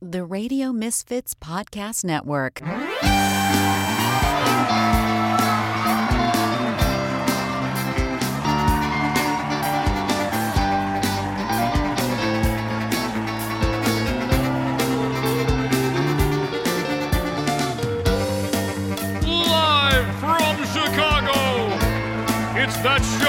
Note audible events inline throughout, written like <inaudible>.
the Radio Misfits Podcast Network. Live from Chicago, it's That Show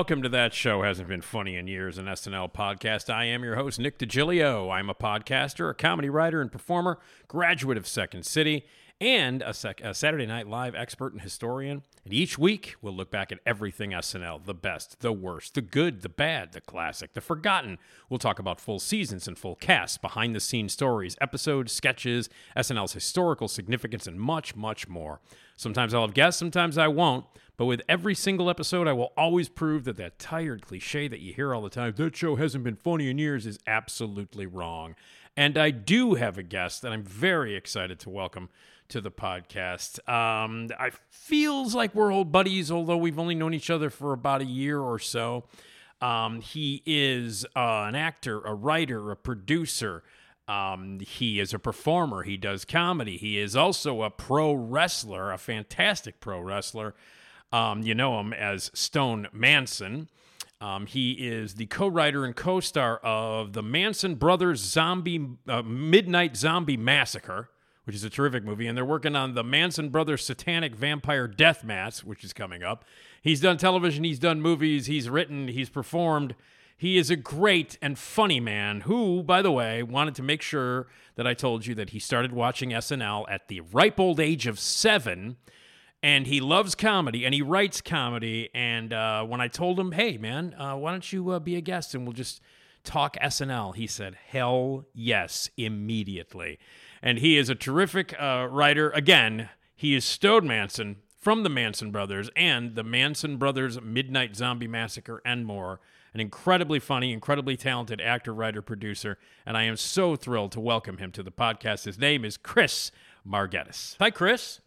welcome to that show hasn't been funny in years an SNL podcast. I am your host Nick DiGilio. I'm a podcaster, a comedy writer and performer, graduate of Second City, and a, sec- a Saturday Night Live expert and historian. And each week we'll look back at everything SNL, the best, the worst, the good, the bad, the classic, the forgotten. We'll talk about full seasons and full casts, behind the scenes stories, episodes, sketches, SNL's historical significance, and much, much more. Sometimes I'll have guests, sometimes I won't. But with every single episode, I will always prove that that tired cliche that you hear all the time, that show hasn't been funny in years, is absolutely wrong. And I do have a guest that I'm very excited to welcome to the podcast. Um, I feels like we're old buddies, although we've only known each other for about a year or so. Um, he is uh, an actor, a writer, a producer. Um, he is a performer. He does comedy. He is also a pro wrestler, a fantastic pro wrestler. Um, you know him as Stone Manson. Um, he is the co-writer and co-star of the Manson Brothers Zombie uh, Midnight Zombie Massacre, which is a terrific movie, and they're working on the Manson Brothers Satanic Vampire Death Mass, which is coming up. He's done television, he's done movies, he's written, he's performed. He is a great and funny man who, by the way, wanted to make sure that I told you that he started watching SNL at the ripe old age of seven and he loves comedy and he writes comedy. And uh, when I told him, hey, man, uh, why don't you uh, be a guest and we'll just talk SNL? He said, hell yes, immediately. And he is a terrific uh, writer. Again, he is Stone Manson from the Manson Brothers and the Manson Brothers Midnight Zombie Massacre and more. An incredibly funny, incredibly talented actor, writer, producer, and I am so thrilled to welcome him to the podcast. His name is Chris Margetis. Hi, Chris.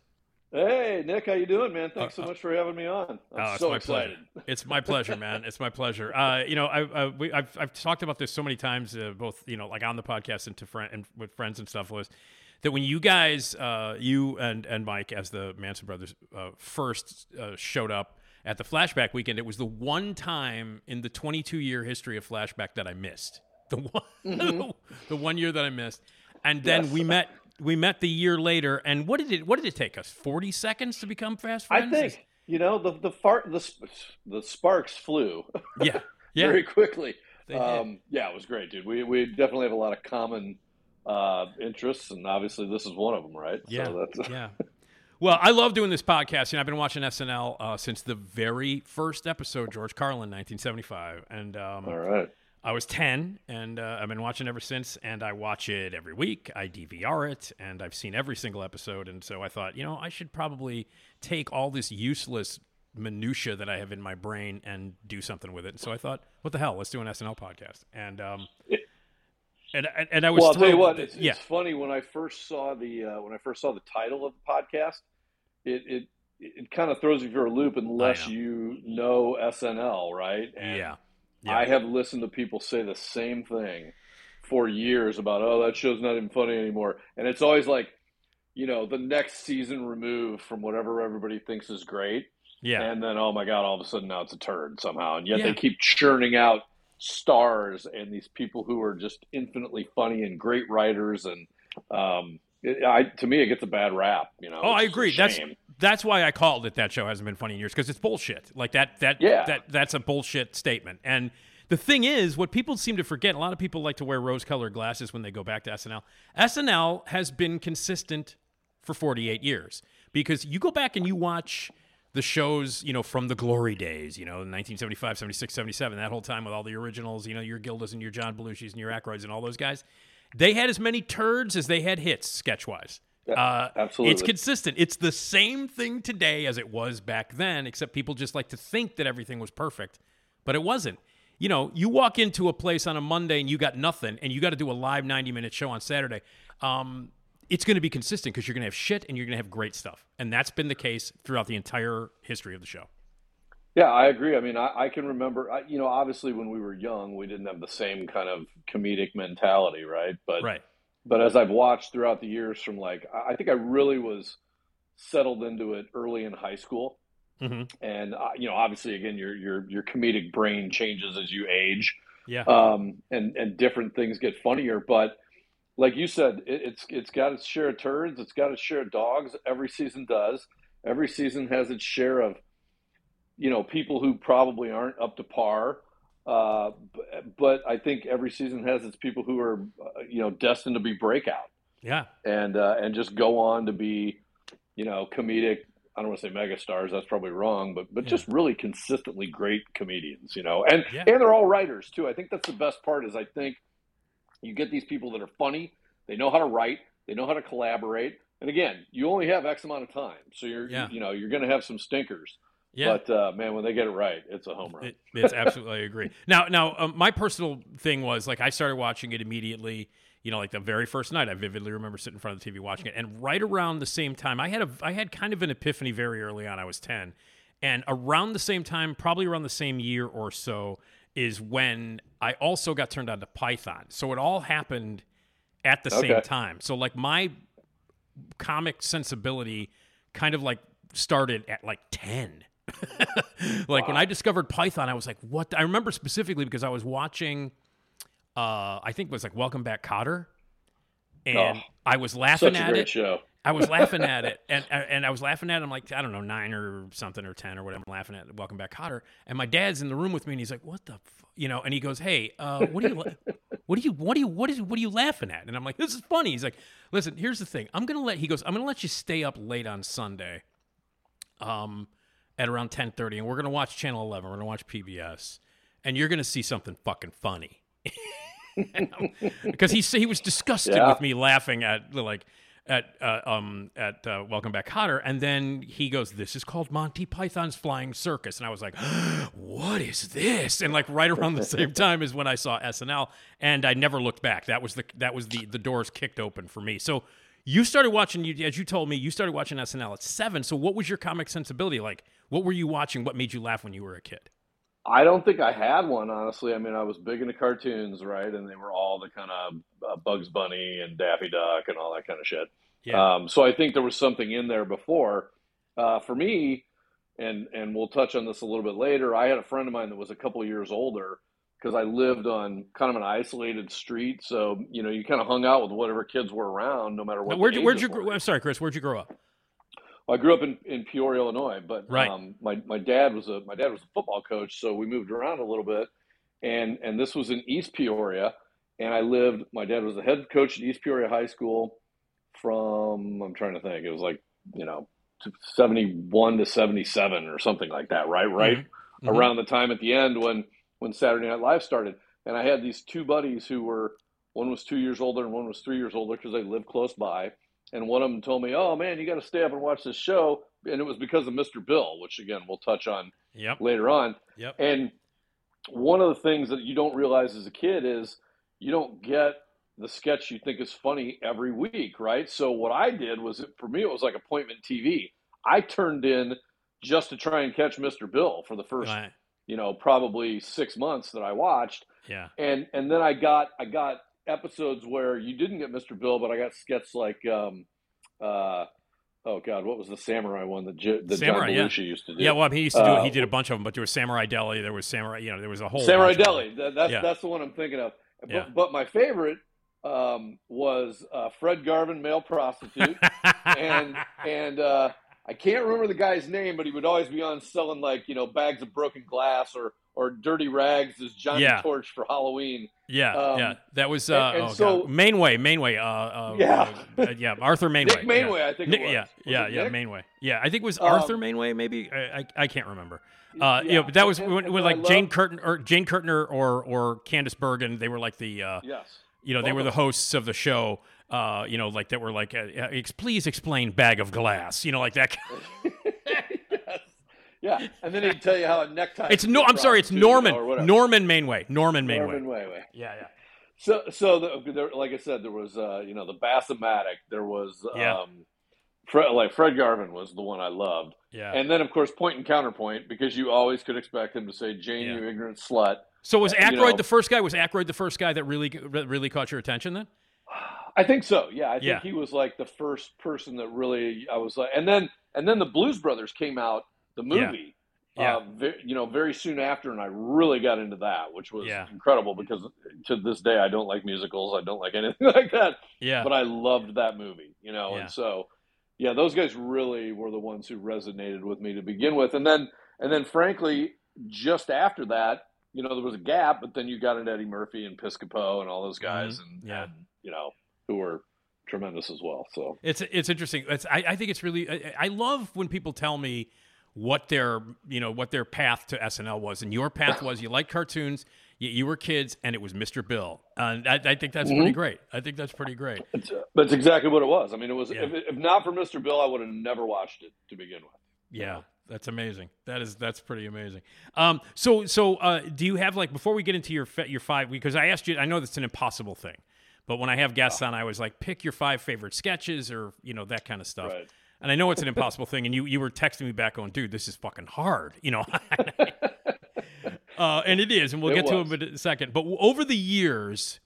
Hey Nick, how you doing, man? Thanks so much for having me on. I'm Oh, it's so my excited. pleasure. It's my pleasure, man. It's my pleasure. Uh, you know, I, uh, we, I've I've talked about this so many times, uh, both you know, like on the podcast and to friend and with friends and stuff. Was that when you guys, uh, you and and Mike, as the Manson brothers, uh, first uh, showed up at the Flashback weekend, it was the one time in the 22 year history of Flashback that I missed. The one, <laughs> the one year that I missed, and then Yes. we met. We met the year later, and what did it? What did it take us? Forty seconds to become fast friends. I think you know the the fart the the sparks flew Yeah, <laughs> yeah. very quickly. Um, yeah, it was great, dude. We we definitely have a lot of common uh, interests, and obviously this is one of them, right? Yeah, So that's, yeah. <laughs> Well, I love doing this podcast. You know, I've been watching SNL uh, since the very first episode, George Carlin, 1975, and um, all right. I was 10, and uh, I've been watching ever since. And I watch it every week. I DVR it, and I've seen every single episode. And so I thought, you know, I should probably take all this useless minutia that I have in my brain and do something with it. And so I thought, what the hell? Let's do an SNL podcast. And um, <laughs> and and, and I was Well, I'll tell you what. It's, yeah. it's funny when I first saw the uh, when I first saw the title of the podcast. It it it kind of throws you for a loop unless know. you know SNL, right? And yeah. Yeah. I have listened to people say the same thing for years about, oh, that show's not even funny anymore. And it's always like, you know, the next season removed from whatever everybody thinks is great. Yeah. And then, oh my God, all of a sudden now it's a turd somehow. And yet Yeah. they keep churning out stars and these people who are just infinitely funny and great writers. And um, it, I, to me, it gets a bad rap, you know. Oh, I which is a agree. That's. That's why I called it that show hasn't been funny in years because it's bullshit. Like that that Yeah. that that's a bullshit statement. And the thing is, what people seem to forget, a lot of people like to wear rose-colored glasses when they go back to SNL. SNL has been consistent for 48 years because you go back and you watch the shows, you know, from the glory days, you know, 1975, 76, 77, that whole time with all the originals, you know, your Gildas and your John Belushis and your Aykroyds and all those guys. they had as many turds as they had hits sketch wise. Yeah, Uh, absolutely. It's consistent. It's the same thing today as it was back then, except people just like to think that everything was perfect, but it wasn't. You know, you walk into a place on a Monday and you got nothing, and you got to do a live 90 minute show on Saturday. Um, it's going to be consistent because you're going to have shit and you're going to have great stuff. And that's been the case throughout the entire history of the show. Yeah, I agree. I mean, I, I can remember, I, you know, obviously when we were young, we didn't have the same kind of comedic mentality, right? But Right. But as I've watched throughout the years, from like, I think I really was settled into it early in high school, hmm and uh, you know, obviously, again, your your your comedic brain changes as you age, Yeah. um, and and different things get funnier. But like you said, it, it's it's got its share of turds, it's got its share of dogs. Every season does. Every season has its share of, you know, people who probably aren't up to par. Uh, but, I think every season has its people who are, uh, you know, destined to be breakout yeah. and uh, and just go on to be, you know, comedic. I don't want to say megastars. That's probably wrong, but but Yeah. just really consistently great comedians, you know, and Yeah. and they're all writers too. I think that's the best part. Is I think you get these people that are funny. They know how to write. They know how to collaborate. And again, you only have X amount of time, so you're Yeah. you know you're going to have some stinkers. Yeah. But uh, man, when they get it right, it's a home run. It, it's absolutely I agree. <laughs> Now, now, um, my personal thing was like I started watching it immediately. You know, like the very first night, I vividly remember sitting in front of the TV watching it, and right around the same time, I had a, I had kind of an epiphany very early on. I was ten, and around the same time, probably around the same year or so, is when I also got turned on to Python. So it all happened at the same time. So like my comic sensibility kind of like started at like 10 <laughs> like when i discovered python i was like what the-" i remember specifically because i was watching uh i think it was like welcome back Kotter and Oh, i was laughing at great it show. I was laughing at it, <laughs> and and I was laughing at it. I'm like, I don't know, nine or something or ten or whatever. I'm laughing at Welcome Back Kotter, and my dad's in the room with me, and he's like, "What the, f-? you know?" And he goes, "Hey, uh, what are <laughs> you, what are you, what are you, what is, what are you laughing at?" And I'm like, "This is funny." He's like, "Listen, here's the thing. I'm gonna let," he goes, "I'm gonna let you stay up late on Sunday, um, at around 10:30, and we're gonna watch Channel 11. We're gonna watch PBS, and you're gonna see something fucking funny." <laughs> because he he was disgusted Yeah. with me laughing at like at uh, um at uh, Welcome Back Kotter, and then he goes, "This is called Monty Python's Flying Circus," and I was like, <gasps> "What is this?" And like right around the same time as when I saw SNL, and I never looked back. That was the that was the the doors kicked open for me. So. You started watching, you as you told me, you started watching SNL at seven. So, what was your comic sensibility like? What were you watching? What made you laugh when you were a kid? I don't think I had one, honestly. I mean, I was big into cartoons, right? And they were all the kind of uh, Bugs Bunny and Daffy Duck and all that kind of shit. Yeah, Um, so I think there was something in there before. Uh, for me, and and we'll touch on this a little bit later. I had a friend of mine that was a couple of years older because I lived on kind of an isolated street. So you know, you kind of hung out with whatever kids were around, no matter what. Now, where'd you, where'd you? were. I'm sorry, Chris. Where'd you grow up? I grew up in, in Peoria, Illinois, but Right. um, my my dad was a my dad was a football coach, so we moved around a little bit, and and this was in East Peoria, and I lived. My dad was the head coach at East Peoria High School from I'm trying to think. It was like you know seventy one to seventy seven or something like that, right? Right Mhm. around the time at the end when when Saturday Night Live started, and I had these two buddies who were one was two years older and one was three years older because they lived close by. And one of them told me, "Oh man, you got to stay up and watch this show," and it was because of Mr. Bill, which again we'll touch on Yep. later on. Yep. And one of the things that you don't realize as a kid is you don't get the sketch you think is funny every week, right? So what I did was, for me, it was like appointment TV. I turned in just to try and catch Mr. Bill for the first, Right. You know, probably six months that I watched, Yeah. and and then I got I got episodes where you didn't get Mr. Bill, but I got sketches like, um, uh, oh God, what was the samurai one that, J- that Samurai, John yeah. Used to do? Yeah, well, I mean, he used to do it. Uh, He did a bunch of them, but there was Samurai Deli. There was Samurai, you know, there was a whole Samurai bunch of them. Deli. That, that's Yeah. that's the one I'm thinking of. But, Yeah. but my favorite um, was uh, Fred Garvin, male prostitute, <laughs> and and uh, I can't remember the guy's name, but he would always be on selling like you know bags of broken glass or or dirty rags as Johnny Yeah. Torch for Halloween. yeah, um, yeah, that was uh, and- and oh, so- God. Mainway, Mainway, uh, uh, Yeah. uh, yeah, Arthur Mainway, Nick Mainway, yeah. I think Nick- it was. yeah, Was yeah, yeah, Nick? Mainway, yeah. I think it was Um, Arthur Mainway, maybe. I, I, I can't remember. Uh, yeah, Yeah, but that was and- when, when like Jane Curtin or Jane Kurtner or or Candice Bergen. They were like the uh, Yes. You know, they were the hosts of the show. Uh, you know, like that were like, uh, uh, ex- please explain bag of glass. You know, like that. <laughs> yes. Yeah, and then he'd tell you how a necktie. It's no. I'm sorry. It's crossed, too, you know, Norman. or. Norman Mainway. Norman Mainway. Norman Wayway. Yeah, yeah. So, so the, there, like I said, there was, uh, you know, the Bassomatic. There was, Yeah. um, Fred, like Fred Garvin was the one I loved, Yeah. and then of course point and counterpoint because you always could expect him to say, "Jane, Yeah. you ignorant slut." so was you know- the first guy? Was Aykroyd the first guy that really really caught your attention then? <sighs> I think so. Yeah, I think Yeah. he was like the first person that really I was like, and then and then the Blues Brothers came out, the movie. Yeah. Uh, you know, very soon after, and I really got into that, which was Yeah. incredible because to this day I don't like musicals. I don't like <laughs> anything like that. Yeah. but I loved that movie, you know, and so yeah, those guys really were the ones who resonated with me to begin with, and then and then frankly, just after that, you know, there was a gap, but then you got into Eddie Murphy and Piscopo and all those guys, and, Mm-hmm. Yeah. and you know, who were tremendous as well. So It's it's interesting. It's, I, I think it's really. I, I love when people tell me what their you know what their path to SNL was, and your path was you like cartoons, you, you were kids, and it was Mr. Bill. And I, I think that's pretty Mm-hmm. great. I think that's pretty great. it's, but it's exactly what it was. I mean, it was Yeah. if, if not for Mr. Bill, I would have never watched it to begin with. Yeah, that's amazing. That is that's pretty amazing. Um, so so uh, do you have like before we get into your your five because I asked you I know that's an impossible thing, but when I have guests on, I was like pick your five favorite sketches or you know that kind of stuff. Right. And I know it's an <laughs> impossible thing, and you you were texting me back going, dude, this is fucking hard, you know. <laughs> uh, and it is, and we'll It get to it in a second. But w- over the years,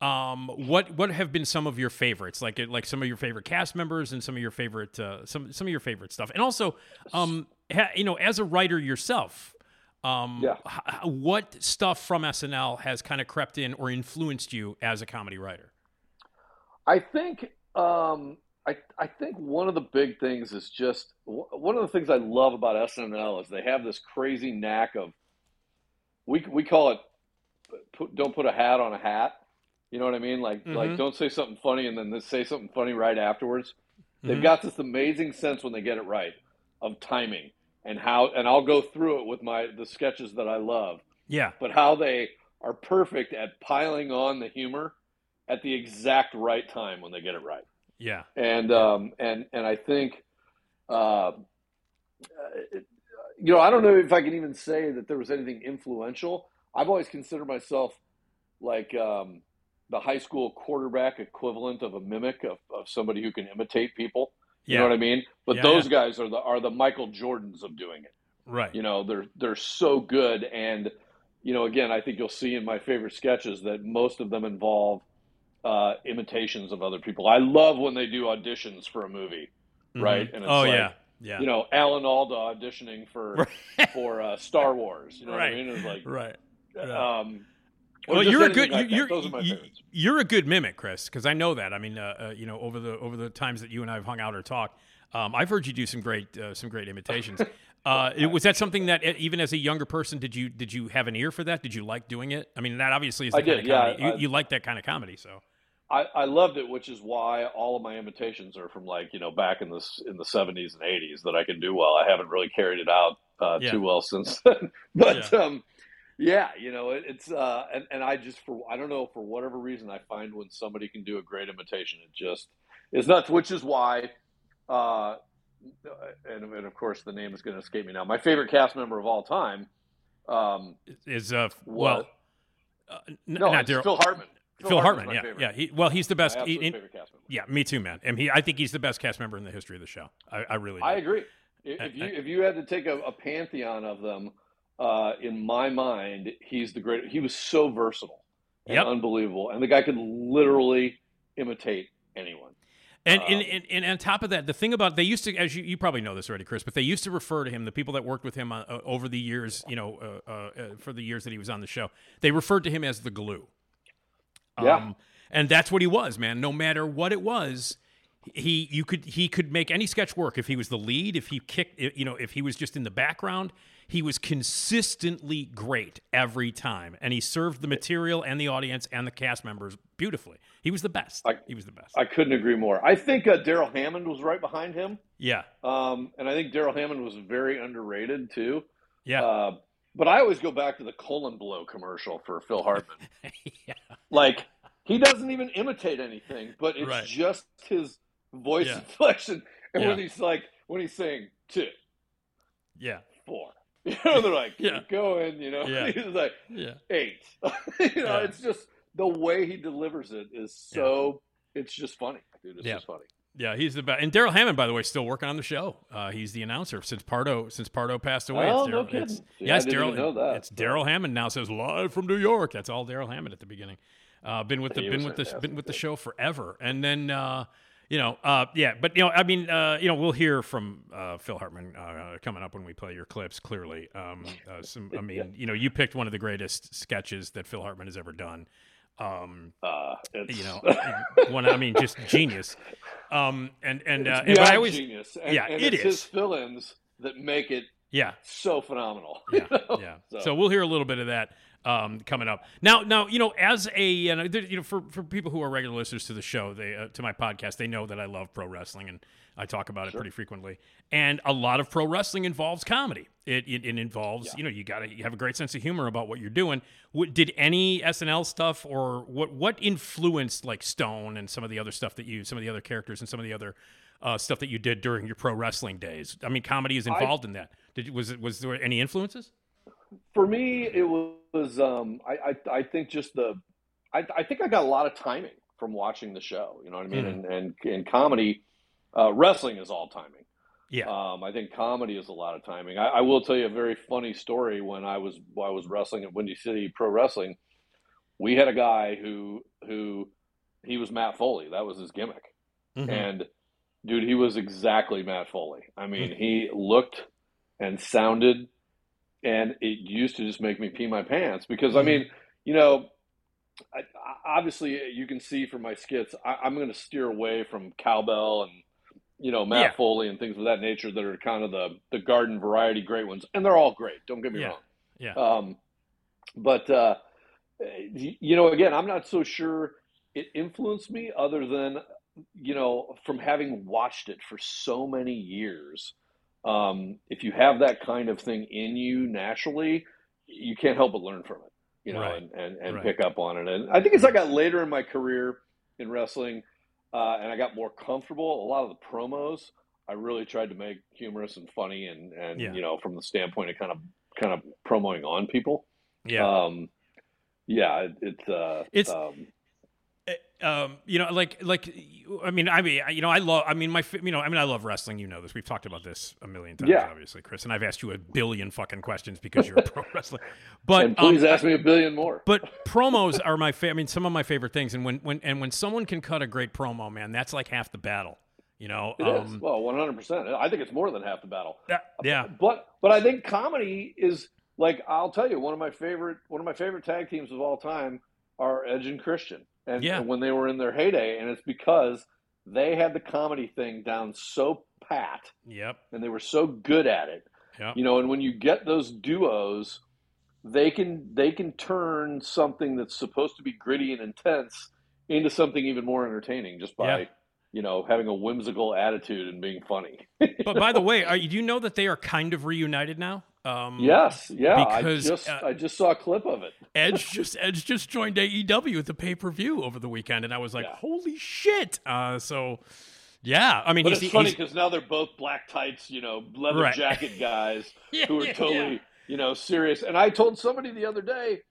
um, what what have been some of your favorites? Like like some of your favorite cast members and some of your favorite uh, some some of your favorite stuff. And also, um, ha, you know, as a writer yourself, um, Yeah. h- what stuff from SNL has kind of crept in or influenced you as a comedy writer? I think um, I I think one of the big things is just one of the things I love about SNL is they have this crazy knack of we we call it put, don't put a hat on a hat. You know what I mean? Like Mhm. like don't say something funny and then say something funny right afterwards. They've Mhm. got this amazing sense when they get it right of timing and how and I'll go through it with my the sketches that I love Yeah, but how they are perfect at piling on the humor at the exact right time when they get it right. yeah, And um, and and I think, uh, it, you know, I don't know if I can even say that there was anything influential. I've always considered myself like um, the high school quarterback equivalent of a mimic of, of somebody who can imitate people. You yeah, know what I mean? But Yeah, those yeah. guys are the are the Michael Jordans of doing it. right. You know, they're they're so good, and you know, again, I think you'll see in my favorite sketches that most of them involve uh, imitations of other people. I love when they do auditions for a movie, Mhm. right? And it's oh like, yeah, yeah, You know, Alan Alda auditioning for <laughs> for uh, Star Wars. You know Right. what I mean? It's like, right. Um, Well, you're a good. like you're Those are you, you're a good mimic, Chris, because I know that. I mean, uh, uh, you know, over the over the times that you and I have hung out or talked, um, I've heard you do some great uh, some great imitations. <laughs> Uh, it- was that something that even as a younger person did you did you have an ear for that? Did you like doing it? I mean, that obviously is the I kind did, of yeah, you, you like that kind of comedy. So I, I loved it, which is why all of my imitations are from like you know back in the in the seventies and eighties that I can do well. I haven't really carried it out uh, Yeah. too well since <laughs> then, but um, yeah, you know it, it's uh, and and I just for I don't know for whatever reason I find when somebody can do a great imitation, it just is nuts. Which is why, uh, and and of course the name is going to escape me now. My favorite cast member of all time. Um, is uh well, uh, n- no, not Darrell. Phil Hartman. Phil Hartman's Hartman, yeah, favorite. yeah. He, well, he's the best. he- absolute in- favorite cast member. yeah, me too, man. And he, I think he's the best cast member in the history of the show. I, I really. Do. I agree. If you if you had to take a, a pantheon of them, uh, in my mind, he's the great. He was so versatile and Yep. unbelievable, and the guy could literally imitate anyone. And, and, Um, and, and on top of that, the thing about they used to, as you, you probably know this already, Chris, but they used to refer to him, the people that worked with him uh, uh, over the years, you know, uh, uh, uh, for the years that he was on the show, they referred to him as the glue. Yeah. and that's what he was, man. No matter what it was, he you could he could make any sketch work if he was the lead, if he kicked, you know, if he was just in the background. He was consistently great every time, and he served the material and the audience and the cast members beautifully. He was the best. I- he was the best. I couldn't agree more. I think uh, Darrell Hammond was right behind him, yeah, um, and I think Darrell Hammond was very underrated too. yeah. Uh, but I always go back to the colon blow commercial for Phil Hartman. <laughs> yeah. like he doesn't even imitate anything, but it's Right. just his voice Yeah. inflection. And when he's like, when he's saying two, Yeah. four, <laughs> you know, they're like, Yeah. keep going, you know, Yeah. <laughs> he's like Yeah. eight. <laughs> you know, Yeah. it's just the way he delivers it is so. It's just funny, dude. It's Yeah. just funny. Yeah, he's the best. And Darrell Hammond, by the way, is still working on the show. Uh, he's the announcer since Pardo since Pardo passed away. Oh, It's no kidding. it's- See, yes, Darrell. even know that, It's. Darrell Hammond now says live from New York. That's all Darrell Hammond at the beginning. Uh, been with the He been with the been with the show forever. And then uh, you know, uh, yeah, but you know, I mean, uh, you know, we'll hear from uh, Phil Hartman uh, coming up when we play your clips. Clearly, um, uh, some. I <laughs> mean, you know, you picked one of the greatest sketches that Phil Hartman has ever done. Um, Uh, it's, you know, <laughs> one. I mean, just genius. Um, and and uh, it's and- I always, genius. And, yeah, and it it's is. his fill-ins that make it yeah, so phenomenal. <laughs> yeah, you know? yeah. So, So we'll hear a little bit of that um, coming up. Now, now you know, as a you know, you know, for for people who are regular listeners to the show, they uh, to my podcast, they know that I love pro wrestling and I talk about it pretty frequently. And a lot of pro wrestling involves comedy. It it, it involves you know you got to you have a great sense of humor about what you're doing. What, did any SNL stuff or what what influenced like Stone and some of the other stuff that you some of the other characters and some of the other uh, stuff that you did during your pro wrestling days? I mean, comedy is involved in that. Did was it was there any influences? for me, it was. Um, I, I I think just the. I I think I got a lot of timing from watching the show. You know what I mean? Mhm. And and in comedy, uh, wrestling is all timing. Yeah. Um, I think comedy is a lot of timing. I, I will tell you a very funny story. When I was when I was wrestling at Windy City Pro Wrestling, we had a guy who who he was Matt Foley. That was his gimmick. Mhm. And dude, he was exactly Matt Foley. I mean, <laughs> he looked and sounded, and it used to just make me pee my pants because I mean, you know, I, I- obviously you can see from my skits, I, I'm going to steer away from cowbell and you know Matt Yeah. Foley and things of that nature that are kind of the the garden variety great ones, and they're all great. Don't get me Yeah. wrong. Yeah. Um, but uh, you know, again, I'm not so sure it influenced me, other than you know, from having watched it for so many years. Um, if you have that kind of thing in you naturally, you can't help but learn from it, you know, Right. and, and, and Right. pick up on it. And I think as I got later in my career in wrestling, uh, and I got more comfortable, a lot of the promos I really tried to make humorous and funny, and and Yeah. you know, from the standpoint of kind of kind of promoting on people. Yeah. Um, yeah, it, it's uh, It's- um, um, you know, like, like, I mean, I mean, you know, I love, I mean, my, you know, I mean, I love wrestling. You know this. We've talked about this a million times, Yeah. obviously, Chris. And I've asked you a billion fucking questions because you're a <laughs> pro wrestler. But and please um, ask me a billion more. But <laughs> promos are my favorite. I mean, some of my favorite things. And when, when, and when someone can cut a great promo, man, that's like half the battle. You know, It is um, well, one hundred percent. I think it's more than half the battle. that- yeah, But but I think comedy is like I'll tell you one of my favorite one of my favorite tag teams of all time are Edge and Christian, and, Yeah. and when they were in their heyday, and it's because they had the comedy thing down so pat, yep, and they were so good at it. yep, You know, and when you get those duos, they can they can turn something that's supposed to be gritty and intense into something even more entertaining just by Yeah. you know having a whimsical attitude and being funny. But by the <laughs> way, are, do you know that they are kind of reunited now? Um, yes, yeah, because, I just uh, I just saw a clip of it. Edge just Edge just joined AEW at the pay per view over the weekend, and I was like, Yeah. "Holy shit!" Uh, so, yeah, I mean, But he's, it's funny because now they're both black tights, you know, leather Right. jacket guys <laughs> Yeah, who are totally, yeah. you know, serious. And I told somebody the other day,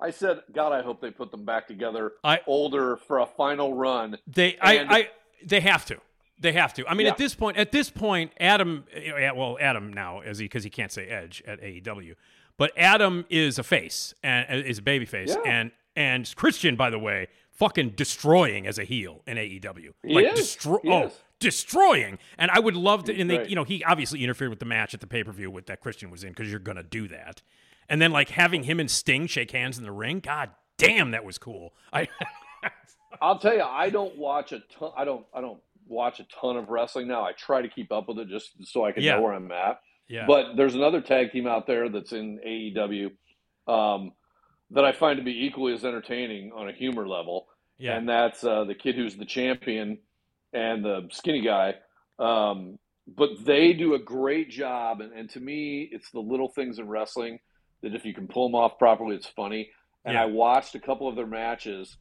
I said, God, I hope they put them back together I- older for a final run. They, I, I, they have to. They have to. I mean, Yeah. at this point, at this point, Adam, know, yeah, well, Adam now, as he because he can't say Edge at AEW, but Adam is a face and is a baby face, Yeah. and and Christian, by the way, fucking destroying as a heel in AEW, He like is. destro- He oh, is. destroying. And I would love to. He's And they, great. you know, he obviously interfered with the match at the pay per view with that Christian was in because you're gonna do that, and then like having him and Sting shake hands in the ring. God damn, that was cool. I. <laughs> I'll tell you, I don't watch a ton. I don't. I don't watch a ton of wrestling now. I try to keep up with it just so I can Yeah. know where I'm at. yeah. But there's another tag team out there that's in AEW um, that I find to be equally as entertaining on a humor level, yeah. and that's uh, the kid who's the champion and the skinny guy. Um, but they do a great job, and, and to me, it's the little things in wrestling that if you can pull them off properly, it's funny. And Yeah. I watched a couple of their matches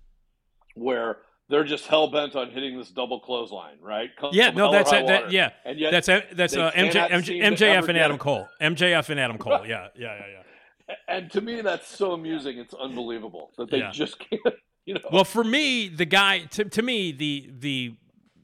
where they're just hell bent on hitting this double clothesline, right? Come Yeah, no, that's it. That, yeah, and yet that's that's they uh, MJ, MJ, MJF and Adam. Cole. MJF and Adam Cole. Yeah, yeah, yeah, yeah. and to me that's so amusing. It's unbelievable that they Yeah. just <laughs> can't. You know, Well, for me, the guy to, to me the the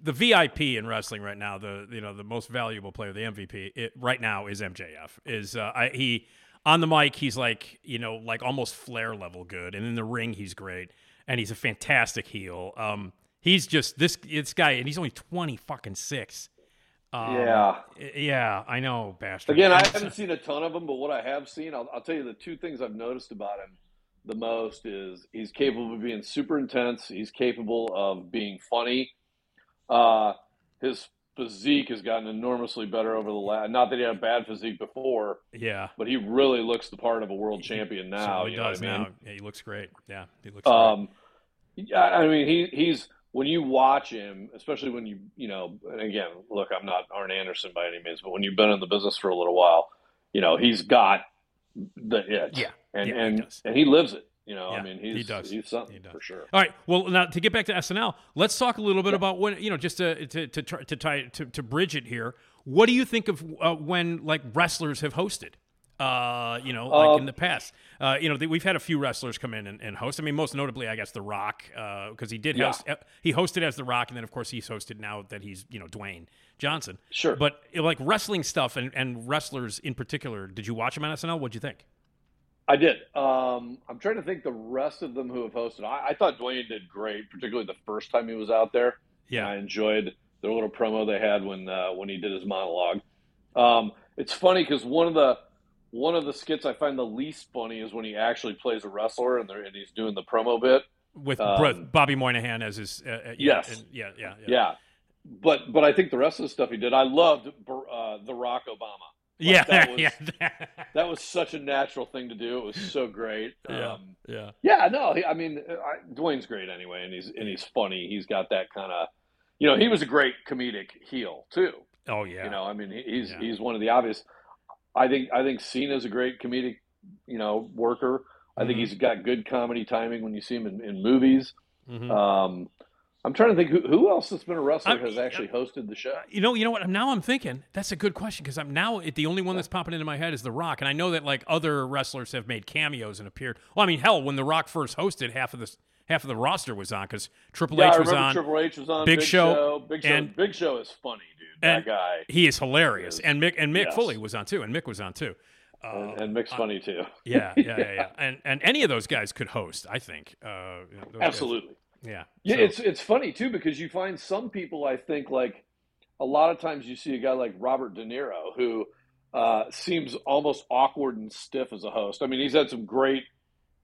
the VIP in wrestling right now, the you know the most valuable player, the MVP it, right now is MJF. Is uh, I, he on the mic? He's like you know like almost Flair level good, and in the ring he's great, and he's a fantastic heel. Um, he's just this this guy, and he's only twenty fucking six. Um, yeah. yeah, I know, bastard. Again, I haven't seen a ton of them, but what I have seen, I'll, I'll tell you the two things I've noticed about him the most is he's capable of being super intense. He's capable of being funny. Uh, his physique has gotten enormously better over the last. Not that he had a bad physique before, yeah. but he really looks the part of a world champion now. Certainly You know what does I mean? now. Yeah, he looks great. Yeah, he looks. Um, yeah, I mean, he he's when you watch him, especially when you you know, and again, look, I'm not Arn Anderson by any means, but when you've been in the business for a little while, you know, he's got the it, Yeah, and yeah, and does. and he lives it. You know, Yeah, I mean, he's he does. he's something He does. for sure. All right. Well, now to get back to SNL, let's talk a little bit about when you know just to to to try to tie to, to bridge it here. What do you think of uh, when like wrestlers have hosted? Uh, you know, like in Um, the past, uh, you know, th- we've had a few wrestlers come in and, and host. I mean, most notably, I guess, The Rock, because he did Yeah. host. Uh, he hosted as The Rock, and then of course he's hosted now that he's you know Dwayne Johnson. Sure. But like wrestling stuff and, and wrestlers in particular, did you watch him on SNL? What'd you think? I did. Um, I'm trying to think the rest of them who have hosted. I, I thought Dwayne did great, particularly the first time he was out there. Yeah. I enjoyed their little promo they had when uh, when he did his monologue. Um, it's funny because one of the one of the skits I find the least funny is when he actually plays a wrestler and, and he's doing the promo bit. With Um, Bobby Moynihan as his, uh, uh, Yes. and- yeah, yeah, yeah. Yeah, but but I think the rest of the stuff he did, I loved uh, the Rock Obama. yeah, that <laughs> was- yeah, That was such a natural thing to do. It was so great. yeah, Um, yeah. Yeah, no, I mean, I, Dwayne's great anyway, and he's and he's funny. He's got that kind of, you know, he was a great comedic heel too. Oh yeah, You know, I mean, he- he's Yeah. he's one of the obvious. I think I think Cena's a great comedic, you know, worker. I think Mhm. he's got good comedy timing when you see him in, in movies. Mhm. Um, I'm trying to think who, who else that's been a wrestler I'm- has actually hosted the show. you know, you know what? Now I'm thinking that's a good question because I'm now the only one that's popping into my head is The Rock, and I know that like other wrestlers have made cameos and appeared. Well, I mean, hell, when The Rock first hosted, half of the half of the roster was on because Triple Yeah, H was on. Triple H was on. Big Big, Show, Show, Big Show, and- Big Show is funny, dude. that guy He is hilarious, Is- and Mick and Mick yes. Foley was on too, and Mick was on too. Uh, and, and Mick's funny too. yeah, yeah, yeah, yeah, <laughs> and and any of those guys could host. I think. Uh, those guys- Absolutely. yeah. Yeah, So- it's it's funny too because you find some people. I think like a lot of times you see a guy like Robert De Niro who uh, seems almost awkward and stiff as a host. I mean, he's had some great,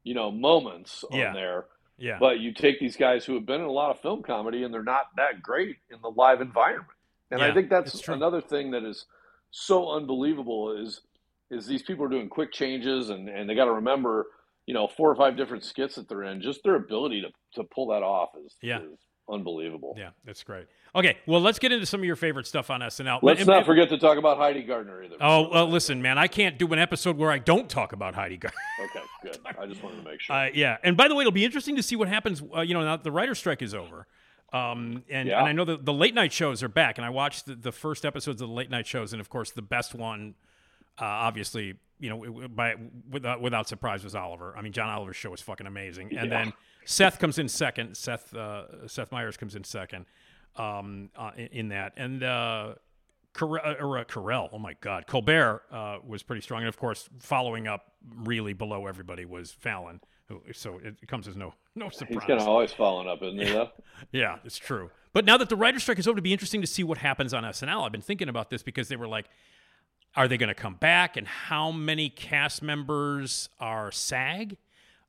you know, moments on Yeah. there. Yeah. But you take these guys who have been in a lot of film comedy and they're not that great in the live environment. And Yeah, I think that's another thing that is so unbelievable is is these people are doing quick changes and, and they got to remember, you know, four or five different skits that they're in. Just their ability to, to pull that off is, Yeah. is unbelievable. Yeah, that's great. Okay, well, let's get into some of your favorite stuff on SNL. Let's And- not and- forget to talk about Heidi Gardner either. Oh, well, listen, man, I can't do an episode where I don't talk about Heidi Gardner. <laughs> Okay, good. I just wanted to make sure. Uh, yeah, and by the way, it'll be interesting to see what happens. Uh, you know, now that the writer's strike is over, um, and, Yeah. and I know that the late night shows are back, and I watched the, the first episodes of the late night shows, and of course, the best one, uh, obviously, you know, by without without surprise, was Oliver. I mean, John Oliver's show was fucking amazing, and Yeah. then Seth comes in second. Seth uh, Seth Meyers comes in second um, uh, in, in that, and. Uh, Carell, or uh, Carell, oh my God, Colbert uh, was pretty strong, and of course, following up really below everybody was Fallon. Who, so it comes as no no surprise. He's kind of always following up, isn't he? Though. <laughs> Yeah, it's true. But now that the writer's strike is over, it'd be interesting to see what happens on SNL. I've been thinking about this because they were like, are they going to come back, and how many cast members are SAG?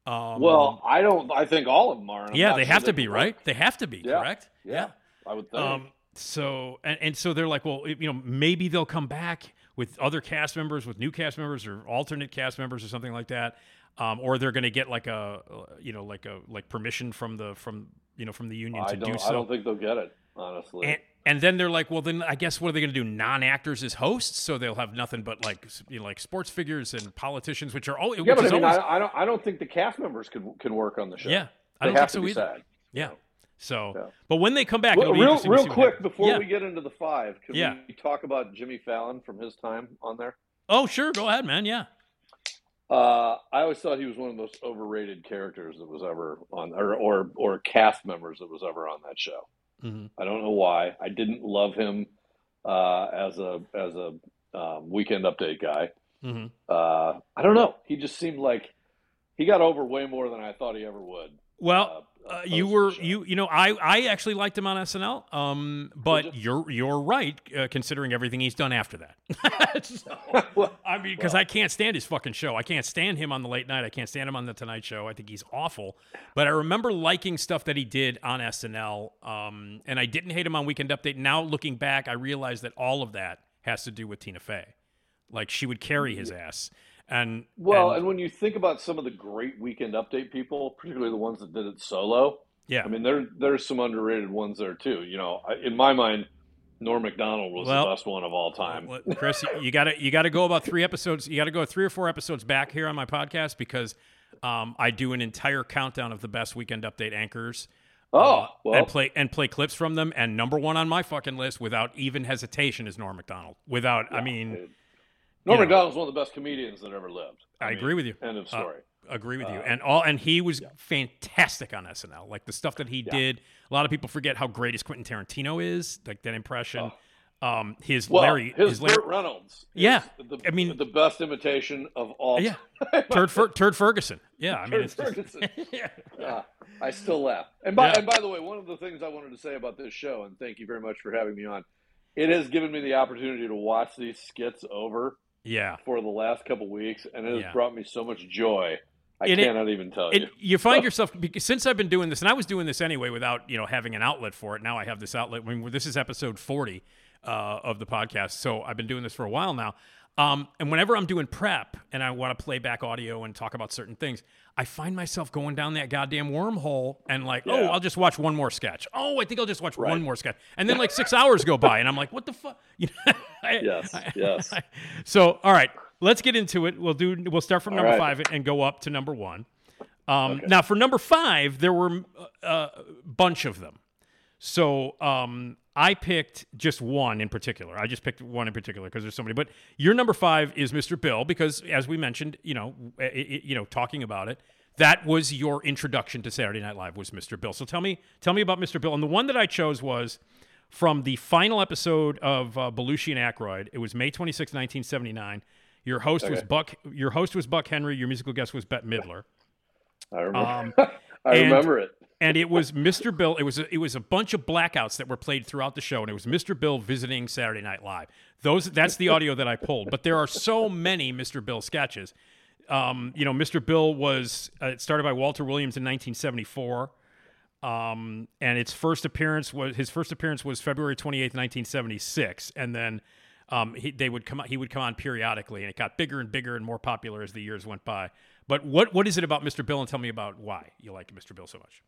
Um, Well, I don't. I think all of them are. Yeah, they sure have to be right. work. They have to be Yeah. correct. Yeah, I would think. Um, so and, and so they're like, well, you know, maybe they'll come back with other cast members, with new cast members, or alternate cast members, or something like that. Um, or they're going to get like a, uh, you know, like a like permission from the from you know from the union I to do so. I don't think they'll get it. Honestly. and, and then they're like, well, then I guess what are they going to do? Non-actors as hosts, so they'll have nothing but like you know, like sports figures and politicians, which are all yeah, but I mean, always I, I don't. I don't think the cast members can can work on the show. yeah. I they don't have think to so either. SAG. Yeah, So, Yeah. but when they come back, Well, real real quick before yeah. we get into the five, can Yeah. we talk about Jimmy Fallon from his time on there? Oh, sure. Go ahead, man. Yeah. Uh, I always thought he was one of the most overrated characters that was ever on, or or, or cast members that was ever on that show. Hmm I don't know why. I didn't love him uh, as a as a um, weekend update guy. hmm Uh, I don't know. He just seemed like he got over way more than I thought he ever would. Well, uh, you were show. you you know I I actually liked him on SNL. Um, but you're you're right uh, considering everything he's done after that. So, <laughs> <laughs> Well, I mean, because Well- I can't stand his fucking show. I can't stand him on the late night. I can't stand him on the Tonight Show. I think he's awful. But I remember liking stuff that he did on SNL. Um, and I didn't hate him on Weekend Update. Now looking back, I realize that all of that has to do with Tina Fey. Like she would carry his ass. And well, and- and when you think about some of the great weekend update people, particularly the ones that did it solo, yeah. I mean, there there's some underrated ones there too. You know, I, in my mind, Norm Macdonald was Well- the best one of all time. Well, Chris, you got to you got to go about three episodes. You got to go three or four episodes back here on my podcast because um, I do an entire countdown of the best weekend update anchors. oh, uh, well, and play and play clips from them. And number one on my fucking list, without even hesitation, is Norm Macdonald. Without, I mean, dude. Norm you know. One of the best comedians that ever lived. I mean, agree with you. End of Uh, story. agree with you. Uh, And all and he was fantastic on SNL. Like the stuff that he Yeah. did. A lot of people forget how great his Quentin Tarantino is. Like that impression. Um, his Oh. well, Larry, his, Larry, Burt Reynolds. Yeah, the, I mean- the best imitation of all. yeah. <laughs> Turd, Fer- Turd Ferguson. Yeah, I mean, Turd it's just, Ferguson. <laughs> yeah. Ah, I still laugh. And by Yeah. and by the way, one of the things I wanted to say about this show, and thank you very much for having me on, it has given me the opportunity to watch these skits over yeah. for the last couple weeks, and it has Yeah. brought me so much joy. I And it- cannot even tell And you. you find <laughs> yourself because since I've been doing this, and I was doing this anyway without you know having an outlet for it. Now I have this outlet. I mean, this is episode forty uh, of the podcast, so I've been doing this for a while now. Um, and whenever I'm doing prep and I want to play back audio and talk about certain things, I find myself going down that goddamn wormhole and like, oh, I'll just watch one more sketch. Oh, I think I'll just watch Right. one more sketch, and then like six hours go by, and I'm like, what the fuck? <laughs> You know, I- Yes, I- yes. so, all right, let's get into it. We'll do. We'll start from All number right. five and go up to number one. Um, Okay. Now, for number five, there were uh, a bunch of them. So um, I picked just one in particular. I just picked one in particular because there's so many. But your number five is Mr. Bill because, as we mentioned, you know, i- i- you know, talking about it, that was your introduction to Saturday Night Live was Mr. Bill. So tell me, tell me about Mr. Bill. And the one that I chose was from the final episode of uh, Belushi and Aykroyd. It was May 26, 1979. Your host was Buck. Your host was Buck Henry. Your musical guest was Bette Midler. I remember. Um, <laughs> I remember it. And it was Mr. Bill. It was a, it was a bunch of blackouts that were played throughout the show, and it was Mr. Bill visiting Saturday Night Live. Those that's the audio that I pulled. But there are so many Mr. Bill sketches. Um, you know, Mr. Bill was uh, started by Walter Williams in 1974. Um, and its first appearance was his first appearance was February 28th, 1976, and then um, he, they would come he would come on periodically, and it got bigger and bigger and more popular as the years went by. But what what is it about Mr. Bill, and tell me about why you like Mr. Bill so much?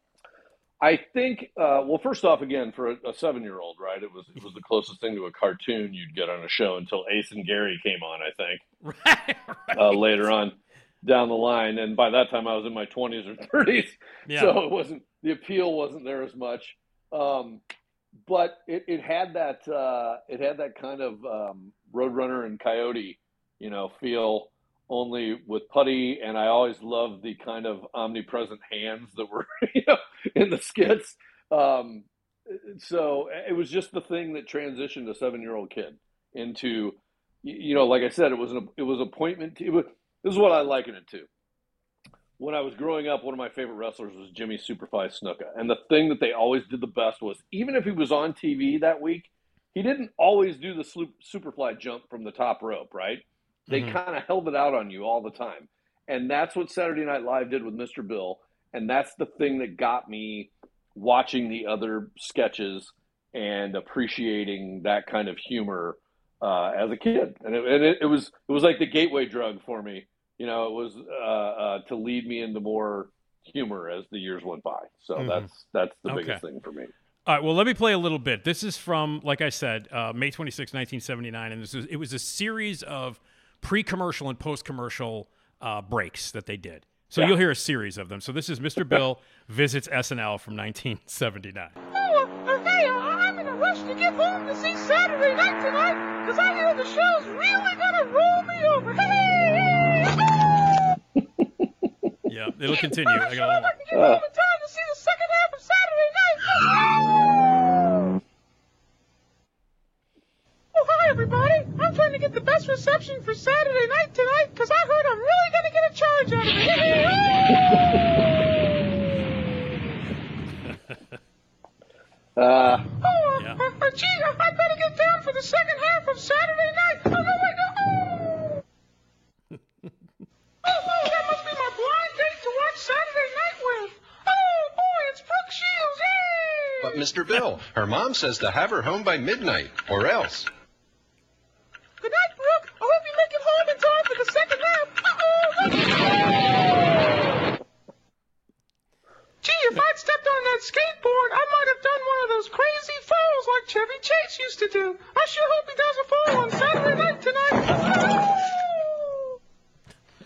I think. Uh, well, first off, again, for a, a seven-year-old, right? It was it was the closest thing to a cartoon you'd get on a show until Ace and Gary came on. I think Right. <laughs> right. uh, later on down the line, and by that time I was in my twenties or thirties, Yeah. so it wasn't the appeal wasn't there as much. Um, but it, it had that uh, it had that kind of um, Roadrunner and Coyote, you know, feel only with putty, and I always loved the kind of omnipresent hands that were <laughs> you know in the skits. Um, so it was just the thing that transitioned a seven year old kid into, you know, like I said, it was an it was appointment. It was, this is what I liken it to. When I was growing up, one of my favorite wrestlers was Jimmy Superfly Snuka, and the thing that they always did the best was even if he was on TV that week, he didn't always do the Superfly jump from the top rope, right? They Mhm. kind of held it out on you all the time. And that's what Saturday Night Live did with Mr. Bill. And that's the thing that got me watching the other sketches and appreciating that kind of humor uh, as a kid. And, it, and it, it was it was like the gateway drug for me. You know, it was uh, uh, to lead me into more humor as the years went by. So Mhm. that's that's the Okay. biggest thing for me. All right. Well, let me play a little bit. This is from, like I said, uh, May 26, 1979. And this was, it was a series of pre commercial and post commercial uh, breaks that they did. So Yeah. you'll hear a series of them. So this is Mr. <laughs> Bill visits SNL from 1979. Oh, uh, hey, uh, I'm in a rush to get home to see Saturday night tonight, because I hear the show's really gonna roll me over. Hey, hey. Yeah, it'll continue. I got a sure little- get home in time to see the second half of Saturday night. Oh, hi, everybody. I'm trying to get the best reception for Saturday night tonight, because I heard I'm really gonna get a charge out of it. Hey, hey, hey. Uh, Oh, Yeah. uh, uh, gee, I I better get down for the second half of Saturday night. Oh, no, wait, no. <laughs> Oh, oh, that must be my blind date to watch Saturday night with. Oh, boy, it's Brooke Shields. Yay! But Mr. Bill, her mom says to have her home by midnight, or else. Good night, Brooke. I hope you make it home in time for the second half. Uh-oh. Gee, if I'd stepped on that skateboard, I might have done one of those crazy falls like Chevy Chase used to do. I sure hope he doesn't fall on Saturday night tonight.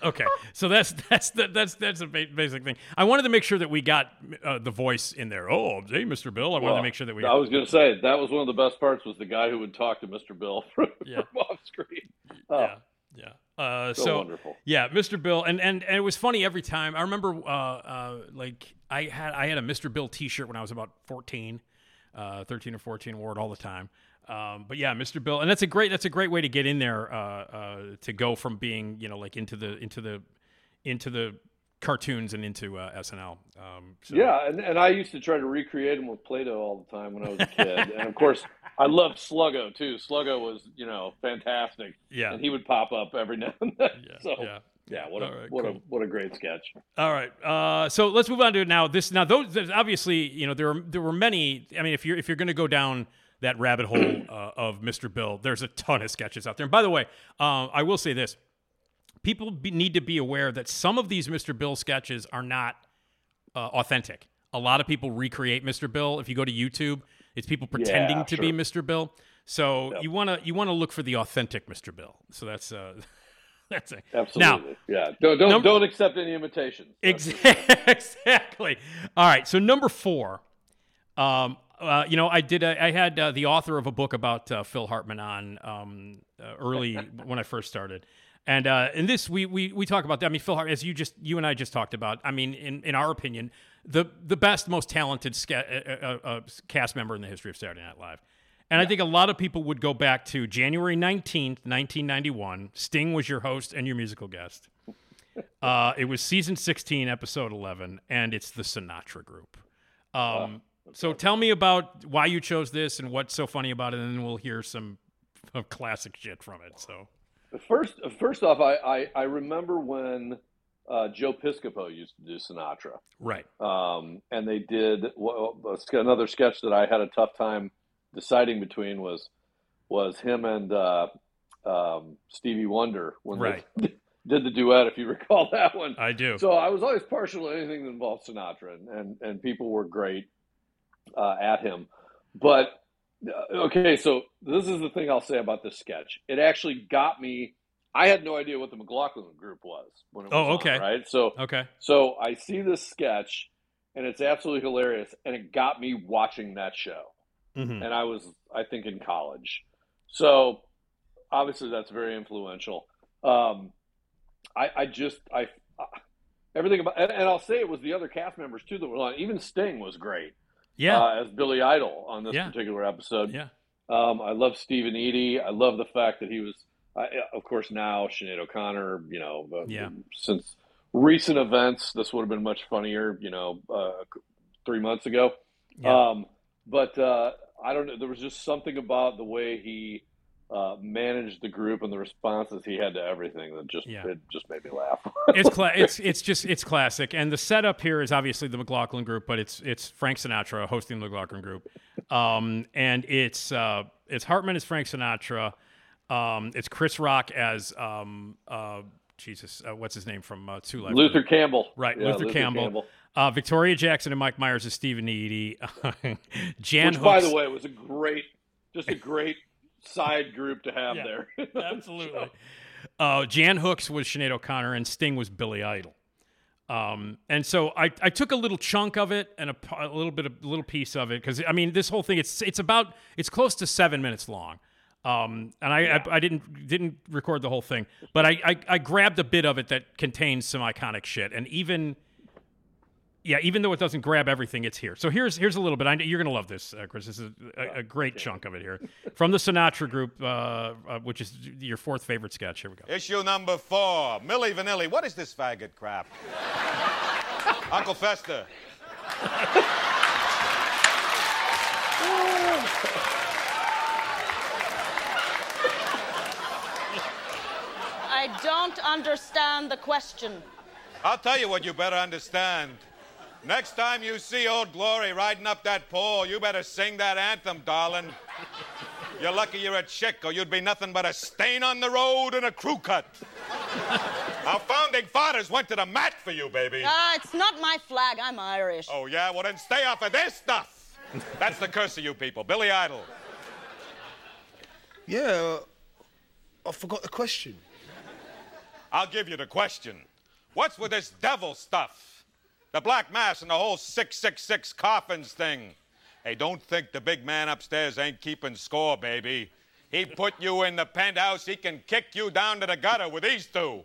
Okay, so that's <laughs> that's the, that's that's a basic thing. I wanted to make sure that we got uh, the voice in there. Oh, hey, Mr. Bill. I wanted well, to make sure that we. I was going to say that was one of the best parts was the guy who would talk to Mr. Bill <laughs> from, Yeah. from <laughs> off screen. Oh, yeah, yeah. Uh, so, so wonderful. Yeah, Mr. Bill, and, and and it was funny every time. I remember, uh, uh, like I had I had a Mr. Bill T-shirt when I was about 14, uh, 13 or 14, wore it all the time. Um, but yeah, Mr. Bill, and that's a great that's a great way to get in there uh, uh, to go from being you know like into the into the into the cartoons and into uh, SNL. Um, so- Yeah, and, and I used to try to recreate them with Play-Doh all the time when I was a kid. <laughs> and of course, I loved Sluggo too. Sluggo was, you know, fantastic. Yeah. And he would pop up every now and then. yeah, <laughs> so yeah. yeah, what a right, what cool. a what a great sketch. All right. Uh, so let's move on to now this. Now those obviously you know there are there were many. I mean, if you're if you're going to go down that rabbit hole uh, of Mr. Bill, there's a ton of sketches out there. And by the way, uh, I will say this: people be, need to be aware that some of these Mr. Bill sketches are not uh, authentic. A lot of people recreate Mr. Bill. If you go to YouTube, it's people pretending Yeah, to be. Mr. Bill. So Yep. you want to you want to look for the authentic Mr. Bill. So that's uh, <laughs> that's it. Absolutely. Now, yeah. Don't don't, num- don't accept any imitations. That's- Ex- <laughs> exactly. All right. So number four, um, uh, you know, I did. A, I had uh, the author of a book about uh, Phil Hartman on um, uh, early <laughs> when I first started, and uh, in this we we we talk about that. I mean, Phil Hartman, as you just you and I just talked about. I mean, in in our opinion, the the best, most talented uh, uh, uh, cast member in the history of Saturday Night Live. And I think a lot of people would go back to January 19th, 1991. Sting was your host and your musical guest. Uh, it was season 16, episode 11, and it's the Sinatra Group. Um, so tell me about why you chose this and what's so funny about it, and then we'll hear some <laughs> of classic shit from it. So First, first off, I, I, I remember when uh, Joe Piscopo used to do Sinatra, right, um, and they did well, another sketch that I had a tough time deciding between was was him and uh, um, Stevie Wonder when Right. they <laughs> did the duet. If you recall <laughs> that one, I do. so I was always partial to anything that involved Sinatra, and and, and people were great uh, at him. But uh, okay, so this is the thing I'll say about this sketch. It actually got me. I had no idea what the McLaughlin group was when it was Oh, on, okay. right? So okay, so I see this sketch, and it's absolutely hilarious, and it got me watching that show hmm and I was, I think, in college. So obviously that's very influential. Um, I, I just, I, everything about, and, and I'll say it was the other cast members too that were on. Even Sting was great yeah, uh, as Billy Idol on this Yeah. particular episode. yeah, Um, I love Steve and Eydie. I love the fact that he was, I of course, now Sinead O'Connor. You know, Yeah. since recent events, this would have been much funnier. You know, uh, three months ago. yeah. Um, but uh, I don't know. There was just something about the way he uh, managed the group and the responses he had to everything that just Yeah. it just made me laugh. <laughs> it's cla- it's it's just it's classic. And the setup here is obviously the McLaughlin group, but it's it's Frank Sinatra hosting the McLaughlin group, um, and it's uh, it's Hartman as Frank Sinatra, um, it's Chris Rock as um, uh, Jesus, uh, what's his name from uh, Two Live Luther Campbell, Right, Yeah, Luther, Campbell. Uh, Victoria Jackson and Mike Myers as Steve and Eydie. <laughs> Jan which, by the way, was a great, just a great side group to have Yeah, there. <laughs> Absolutely. Uh, Jan Hooks was Sinead O'Connor, and Sting was Billy Idol. Um, and so I, I took a little chunk of it and a little bit of a little piece of it because I mean this whole thing it's it's about it's close to seven minutes long. Um, and I, I I didn't didn't record the whole thing, but I, I I grabbed a bit of it that contains some iconic shit, and even yeah, even though it doesn't grab everything, it's here. So here's here's a little bit. I, you're gonna love this, uh, Chris. This is a, a great chunk of it here from the Sinatra Group, uh, uh, which is your fourth favorite sketch. Here we go. Issue number four. Milli Vanilli, what is this faggot crap? <laughs> Uncle Fester. I don't understand the question. I'll tell you what you better understand. Next time you see old Glory riding up that pole, you better sing that anthem, darling. You're lucky you're a chick, or you'd be nothing but a stain on the road and a crew cut. Our founding fathers went to the mat for you, baby. Ah, it's not my flag. I'm Irish. Oh, yeah? Well, then stay off of this stuff. That's the curse of you people. Billy Idol. Yeah, uh, I forgot the question. I'll give you the question. What's with this devil stuff? The Black Mass and the whole 666 coffins thing. Hey, don't think the big man upstairs ain't keeping score, baby. He put you in the penthouse, he can kick you down to the gutter with these two.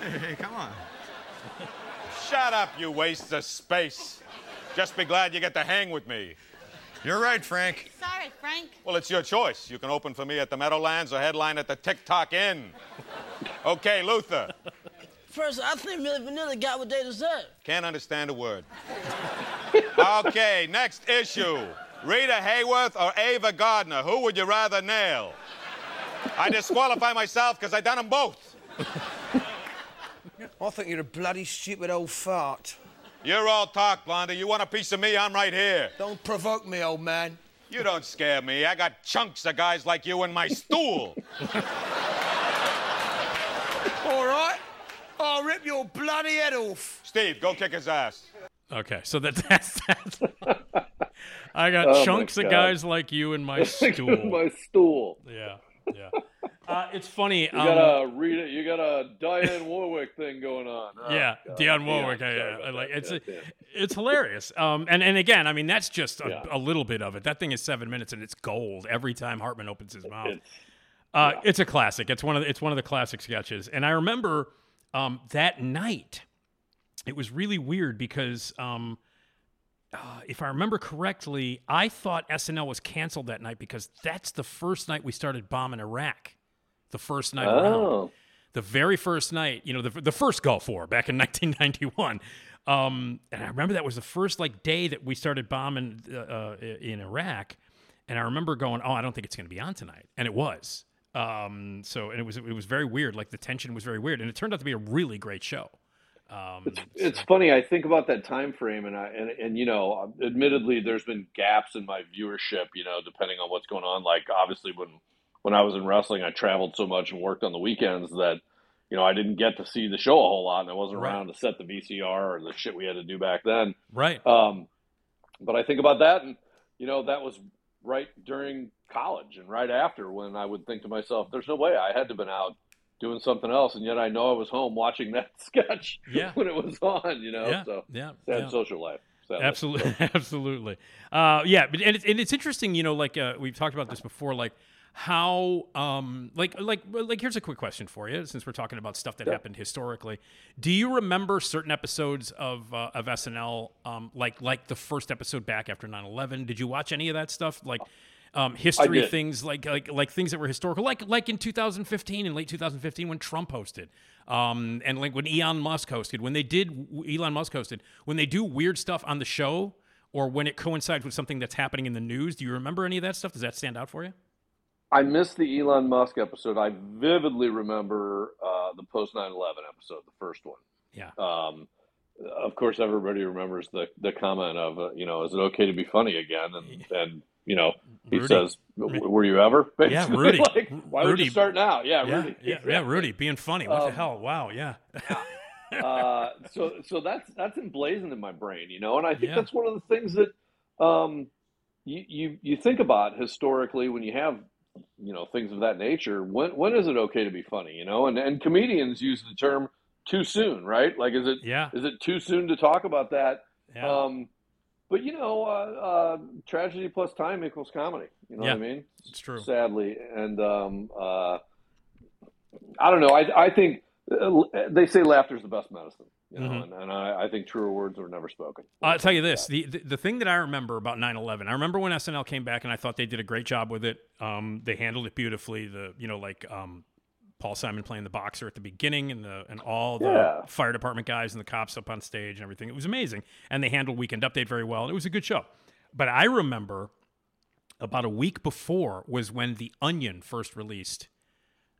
Hey, hey, come on. Shut up, you waste of space. Just be glad you get to hang with me. You're right, Frank. Sorry, Frank. Well, it's your choice. You can open for me at the Meadowlands or headline at the TikTok Inn. Okay, Luther. First, I think Milli Vanilli got what they deserve. Can't understand a word. Okay, next issue. Rita Hayworth or Ava Gardner? Who would you rather nail? I disqualify myself because I done them both. I think you're a bloody stupid old fart. You're all talk, Blondie. You want a piece of me? I'm right here. Don't provoke me, old man. You don't scare me. I got chunks of guys like you in my stool. All right? I'll rip your bloody head off. Steve, go kick his ass. Okay, so that, <laughs> that's that's. I got Oh, chunks of guys like you in my <laughs> stool. My stool. yeah, yeah. Uh, it's funny. You um, got a Rita, you got a Diane Warwick thing going on. Oh, yeah, God. Dionne Warwick. Yeah, I, sorry I, like it's Yeah, a, yeah. it's hilarious. Um, and and again, I mean that's just a, Yeah. a little bit of it. That thing is seven minutes and it's gold every time Hartman opens his mouth. It's- Uh, It's a classic. It's one of the, it's one of the classic sketches. And I remember um, that night, it was really weird because um, uh, if I remember correctly, I thought SNL was canceled that night because that's the first night we started bombing Iraq. The first night around Oh, the very first night, you know, the, the first Gulf War back in <laughs> 1991. Um, and I remember that was the first like day that we started bombing uh, uh, in Iraq. And I remember going, "Oh, I don't think it's going to be on tonight," and it was. Um, so, and it was it was very weird. Like the tension was very weird, and it turned out to be a really great show. Um, it's funny. I think about that time frame, and I and and you know, admittedly, there's been gaps in my viewership. You know, depending on what's going on. Like obviously, when when I was in wrestling, I traveled so much and worked on the weekends that you know I didn't get to see the show a whole lot, and I wasn't Right. around to set the VCR or the shit we had to do back then. right. Um, but I think about that, and you know, that was right during college and right after when I would think to myself, "There's no way I had to been out doing something else," and yet I know I was home watching that <laughs> sketch Yeah. when it was on. You know, yeah, so yeah, sad yeah. social life. sadly. Absolutely, <laughs> absolutely. Uh, yeah, but and it's, and it's interesting, you know, like uh, we've talked about this before, like how, um, like, like, like. Here's a quick question for you, since we're talking about stuff that happened historically. Do you remember certain episodes of uh, of SNL, um, like like the first episode back after 9-11? Did you watch any of that stuff, like? Um, history things like like like things that were historical, like like in 2015 in late 2015 when Trump hosted, um, and like when Elon Musk hosted, when they did Elon Musk hosted, when they do weird stuff on the show, or when it coincides with something that's happening in the news. Do you remember any of that stuff? Does that stand out for you? I missed the Elon Musk episode. I vividly remember uh, the post 9/11 episode, the first one. Yeah. Um, of course, everybody remembers the the comment of, uh, you know, is it okay to be funny again? And <laughs> and you know, he Rudy. says, "Were you ever?" <laughs> Yeah, Rudy. <laughs> like, why would you start now? Yeah, Yeah, Rudy. yeah, yeah, Rudy being funny. What the Um, hell? Wow, yeah. uh, so so that's that's emblazoned in my brain, you know, and I think Yeah. that's one of the things that um, you, you you think about historically when you have you know things of that nature. When when is it okay to be funny, you know? And and comedians use the term too soon, right? Like, is it Yeah. is it too soon to talk about that? Yeah. Um, but you know, uh, uh, tragedy plus time equals comedy. You know Yeah, what I mean? it's true. Sadly, and um, uh, I don't know. I I think uh, they say laughter is the best medicine. You know, Mhm. and, and I, I think truer words were never spoken. I'll tell you this: the, the the thing that I remember about 9/11, I remember when SNL came back, and I thought they did a great job with it. Um, they handled it beautifully. The you know like um, Paul Simon playing the boxer at the beginning, and the and all the Yeah. fire department guys and the cops up on stage and everything. It was amazing, and they handled Weekend Update very well. And it was a good show. But I remember about a week before was when The Onion first released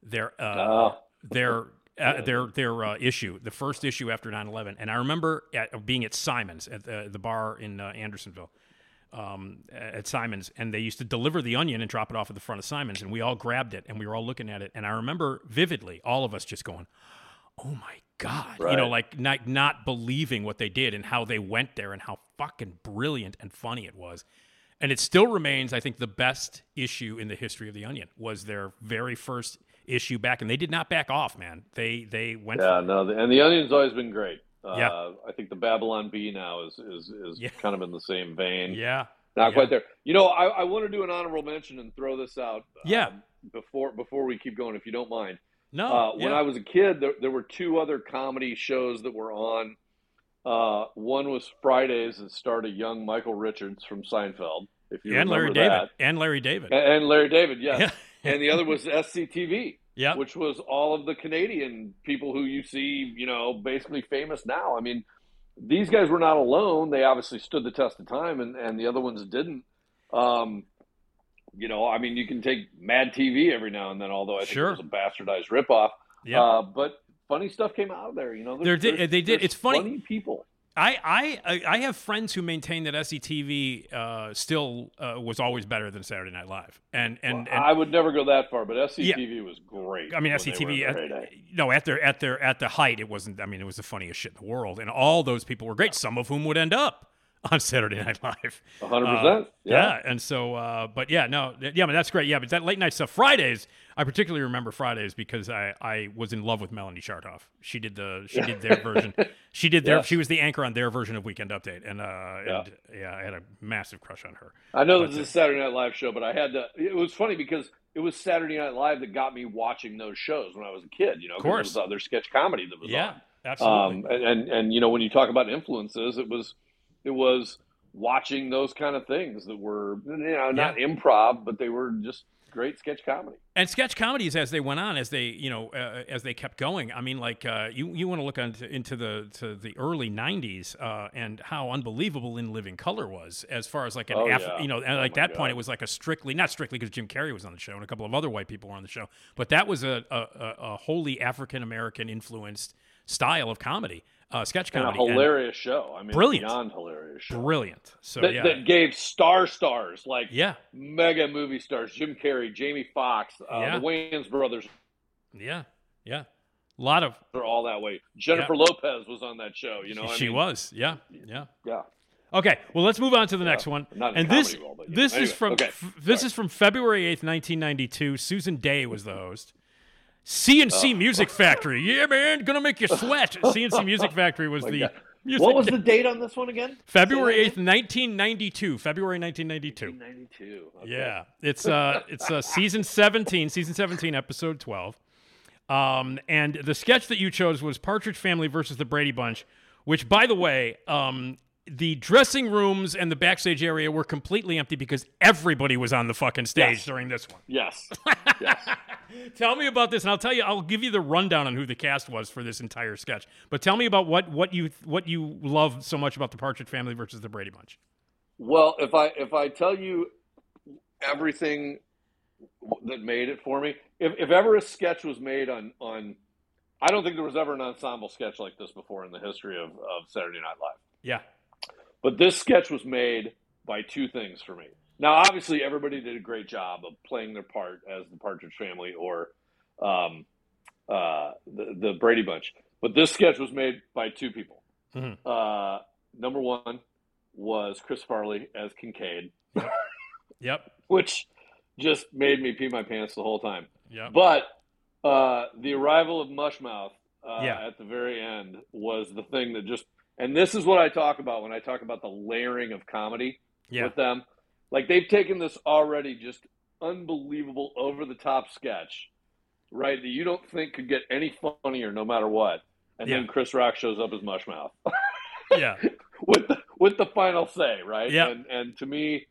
their uh, Oh. their uh, their their uh, issue, the first issue after 9/11, and I remember at, being at Simon's at the, the bar in uh, Andersonville, um, at Simon's, and they used to deliver the onion and drop it off at the front of Simon's, and we all grabbed it and we were all looking at it, and I remember vividly all of us just going, "Oh my god!" You know, like not not believing what they did and how they went there and how fucking brilliant and funny it was. And it still remains, I think, the best issue in the history of the Onion was their very first issue back, and they did not back off, man. They they went. Yeah, no, the, and the Onion's always been great. Uh, Yeah. I think the Babylon Bee now is is, is Yeah. kind of in the same vein. Yeah, Not Yeah. quite there. You know, I, I want to do an honorable mention and throw this out. Yeah. um, before before we keep going, if you don't mind. no, Uh, when yeah. I was a kid, there, there were two other comedy shows that were on. Uh, one was Fridays that starred a young Michael Richards from Seinfeld. If you and Larry remember David that. and Larry David. And, and Larry David, yes. Yeah. And the other was SCTV, <laughs> Yeah, which was all of the Canadian people who you see, you know, basically famous now. I mean, these guys were not alone. They obviously stood the test of time, and, and the other ones didn't. Um, you know, I mean, you can take Mad TV every now and then, although I think Sure. it was a bastardized ripoff. yeah. Uh, but funny stuff came out of there. You know, There did- they did. It's funny- people. I, I I- I have friends who maintain that SCTV uh, still uh, was always better than Saturday Night Live, and and, and I would never go that far, but SCTV was great. I mean, SCTV. At, no, at their at their at the height, it wasn't. I mean, it was the funniest shit in the world, and all those people were great. Some of whom would end up on Saturday Night Live. A hundred Uh, percent. Yeah. and so, uh, but yeah, no, yeah, but that's great. Yeah, but that late night stuff. Fridays, I particularly remember Fridays because I I was in love with Melanie Chartoff. She did the she did their <laughs> version. She did their. She was the anchor on their version of Weekend Update, and uh, Yeah. and yeah, I had a massive crush on her. I know this is uh, a Saturday Night Live show, but I had to. It was funny because it was Saturday Night Live that got me watching those shows when I was a kid. You know, 'cause course. was other sketch comedy that was on. Yeah, on. absolutely. Um, and, and and you know when you talk about influences, it was it was watching those kind of things that were you know not improv, but they were just great sketch comedy. and sketch comedies as they went on, as they you know uh, as they kept going. I mean, like uh, you you want to look into, into the to the early '90s uh, and how unbelievable In Living Color was, as far as like an Oh, Af- yeah. you know, and Oh, like that point, it was like a strictly not strictly because Jim Carrey was on the show and a couple of other white people were on the show, but that was a a, a, a wholly African American influenced style of comedy, uh, sketch And a comedy, hilarious show. I mean, Brilliant. beyond hilarious show. brilliant. So that, yeah, that gave star stars like yeah, mega movie stars Jim Carrey, Jamie Foxx, uh, Yeah. the Wayans brothers yeah, yeah. A lot of are all that way. Jennifer Lopez was on that show. You know, I she mean, was, yeah, yeah. Yeah. Okay, well, let's move on to the next one. not in and this comedy you this know. is from okay, f- this sorry. is from February eighth, nineteen ninety two. Susan Dey was the host. C+C Music Factory, yeah, man, gonna make you sweat. <laughs> C+C Music Factory was Oh the God. music What was the date on this one again? February eighth, nineteen ninety two. February nineteen ninety two. 92. Yeah, it's uh, it's uh, season seventeen, season seventeen, episode twelve. Um, and the sketch that you chose was Partridge Family versus the Brady Bunch, which, by the way, um, the dressing rooms and the backstage area were completely empty because everybody was on the fucking stage Yes. during this one. Yes. <laughs> yes. Tell me about this, and I'll tell you. I'll give you the rundown on who the cast was for this entire sketch. But tell me about what what you what you love so much about the Partridge Family versus the Brady Bunch. Well, if I if I tell you everything that made it for me, if if ever a sketch was made on on, I don't think there was ever an ensemble sketch like this before in the history of, of Saturday Night Live. Yeah, But this sketch was made by two things for me. Now, obviously, everybody did a great job of playing their part as the Partridge Family or um, uh, the, the Brady Bunch. But this sketch was made by two people. Mhm. Uh, number one was Chris Farley as Kincaid, <laughs> yep, which just made me pee my pants the whole time. yep. But uh, the arrival of Mushmouth uh, Yeah. at the very end was the thing that just. And this is what I talk about when I talk about the layering of comedy Yeah. with them. Like they've taken this already just unbelievable over the top sketch, right? That you don't think could get any funnier no matter what. And Yeah. then Chris Rock shows up as Mushmouth Yeah. <laughs> with the with the final say, right? Yeah. And and to me,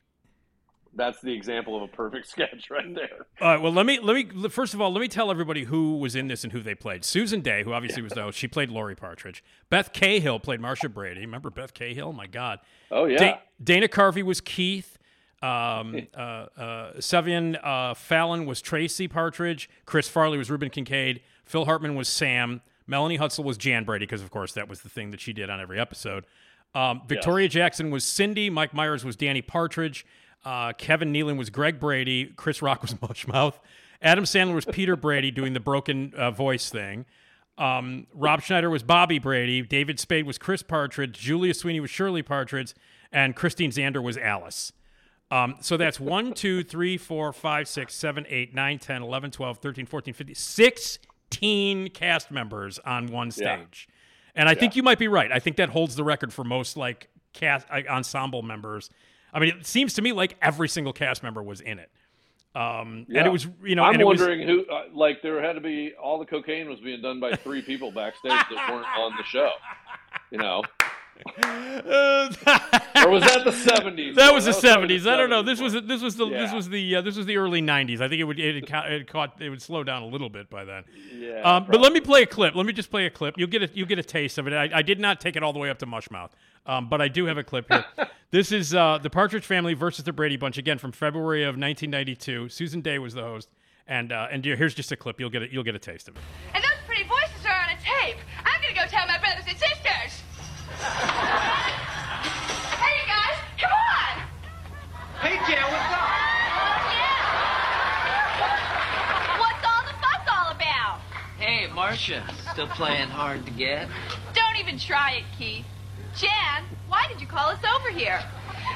that's the example of a perfect <laughs> sketch right there. All right. Well, let me let me first of all let me tell everybody who was in this and who they played. Susan Dey, who obviously was the host, she played Lori Partridge. Beth Cahill played Marcia Brady. Remember Beth Cahill? My God. Oh yeah. Da- Dana Carvey was Keith. Um, <laughs> uh, uh, Siobhan uh, Fallon was Tracy Partridge. Chris Farley was Reuben Kincaid. Phil Hartman was Sam. Melanie Hutsell was Jan Brady because, of course, that was the thing that she did on every episode. Um, Victoria Jackson was Cindy. Mike Myers was Danny Partridge. Uh, Kevin Nealon was Greg Brady. Chris Rock was <laughs> Mushmouth. Adam Sandler was Peter Brady doing the broken uh, voice thing. Um, Rob Schneider was Bobby Brady. David Spade was Chris Partridge. Julia Sweeney was Shirley Partridge. And Christine Zander was Alice. Um, so that's 1, 2, 3, 4, 5, 6, 7, 8, 9, 10, 11, 12, 13, 14, 15, 16 cast members on one stage. And I think you might be right. I think that holds the record for most like cast uh, ensemble members. I mean, it seems to me like every single cast member was in it. Um, Yeah. And it was, you know, I'm it was- wondering who, uh, like, there had to be all the cocaine was being done by three people backstage that weren't <laughs> on the show. You know, <laughs> or was that the '70s? That No, was the probably seventies. I don't know. This was this was the this was the uh, this was the early nineties. I think it would it, had it caught it would slow down a little bit by then. Yeah, Um, but let me play a clip. Let me just play a clip. You'll get a you get a taste of it. I, I did not take it all the way up to Mushmouth, um, but I do have a clip here. <laughs> this is uh, the Partridge Family versus the Brady Bunch again from February of 1992. Susan Dey was the host, and uh, and here's just a clip. You'll get it. You'll get a taste of it. And those pretty voices are on a tape. I'm gonna go tell my brothers and sisters. <laughs> hey, you guys, come on! Hey, Jan, what's up? What's all the fuss all about? Hey, Marcia, still playing hard to get? Don't even try it, Keith. Jan, why did you call us over here?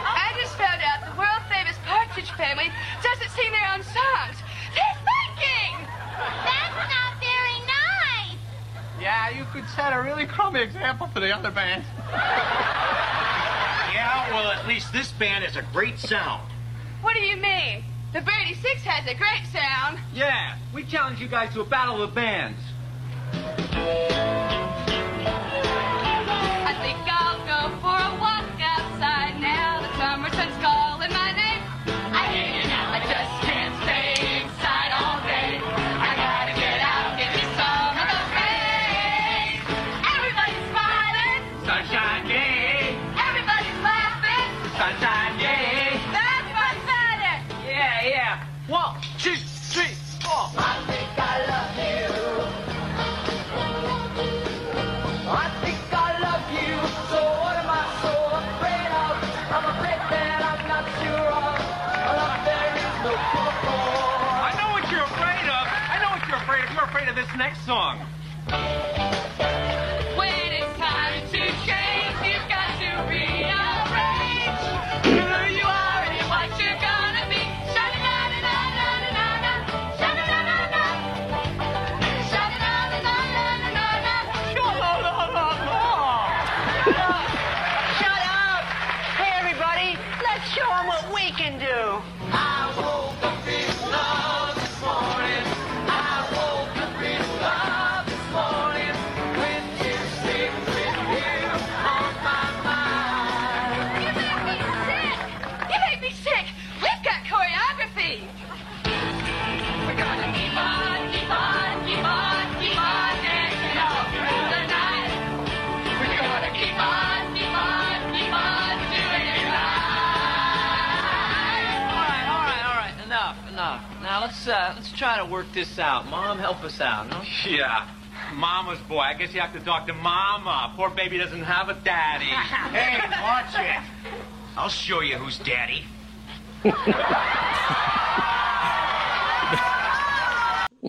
I just found out the world famous Partridge Family doesn't sing their own songs. They're thinking! That's not very nice! Yeah, you could set a really crummy example for the other bands. Yeah, well, at least this band has a great sound. What do you mean? The Brady Six has a great sound. Yeah, we challenge you guys to a battle of the bands. Next song. Work this out. Mom, help us out. No? <laughs> Yeah. Mama's boy. I guess you have to talk to Mama. Poor baby doesn't have a daddy. <laughs> hey, watch it. I'll show you who's daddy. <laughs>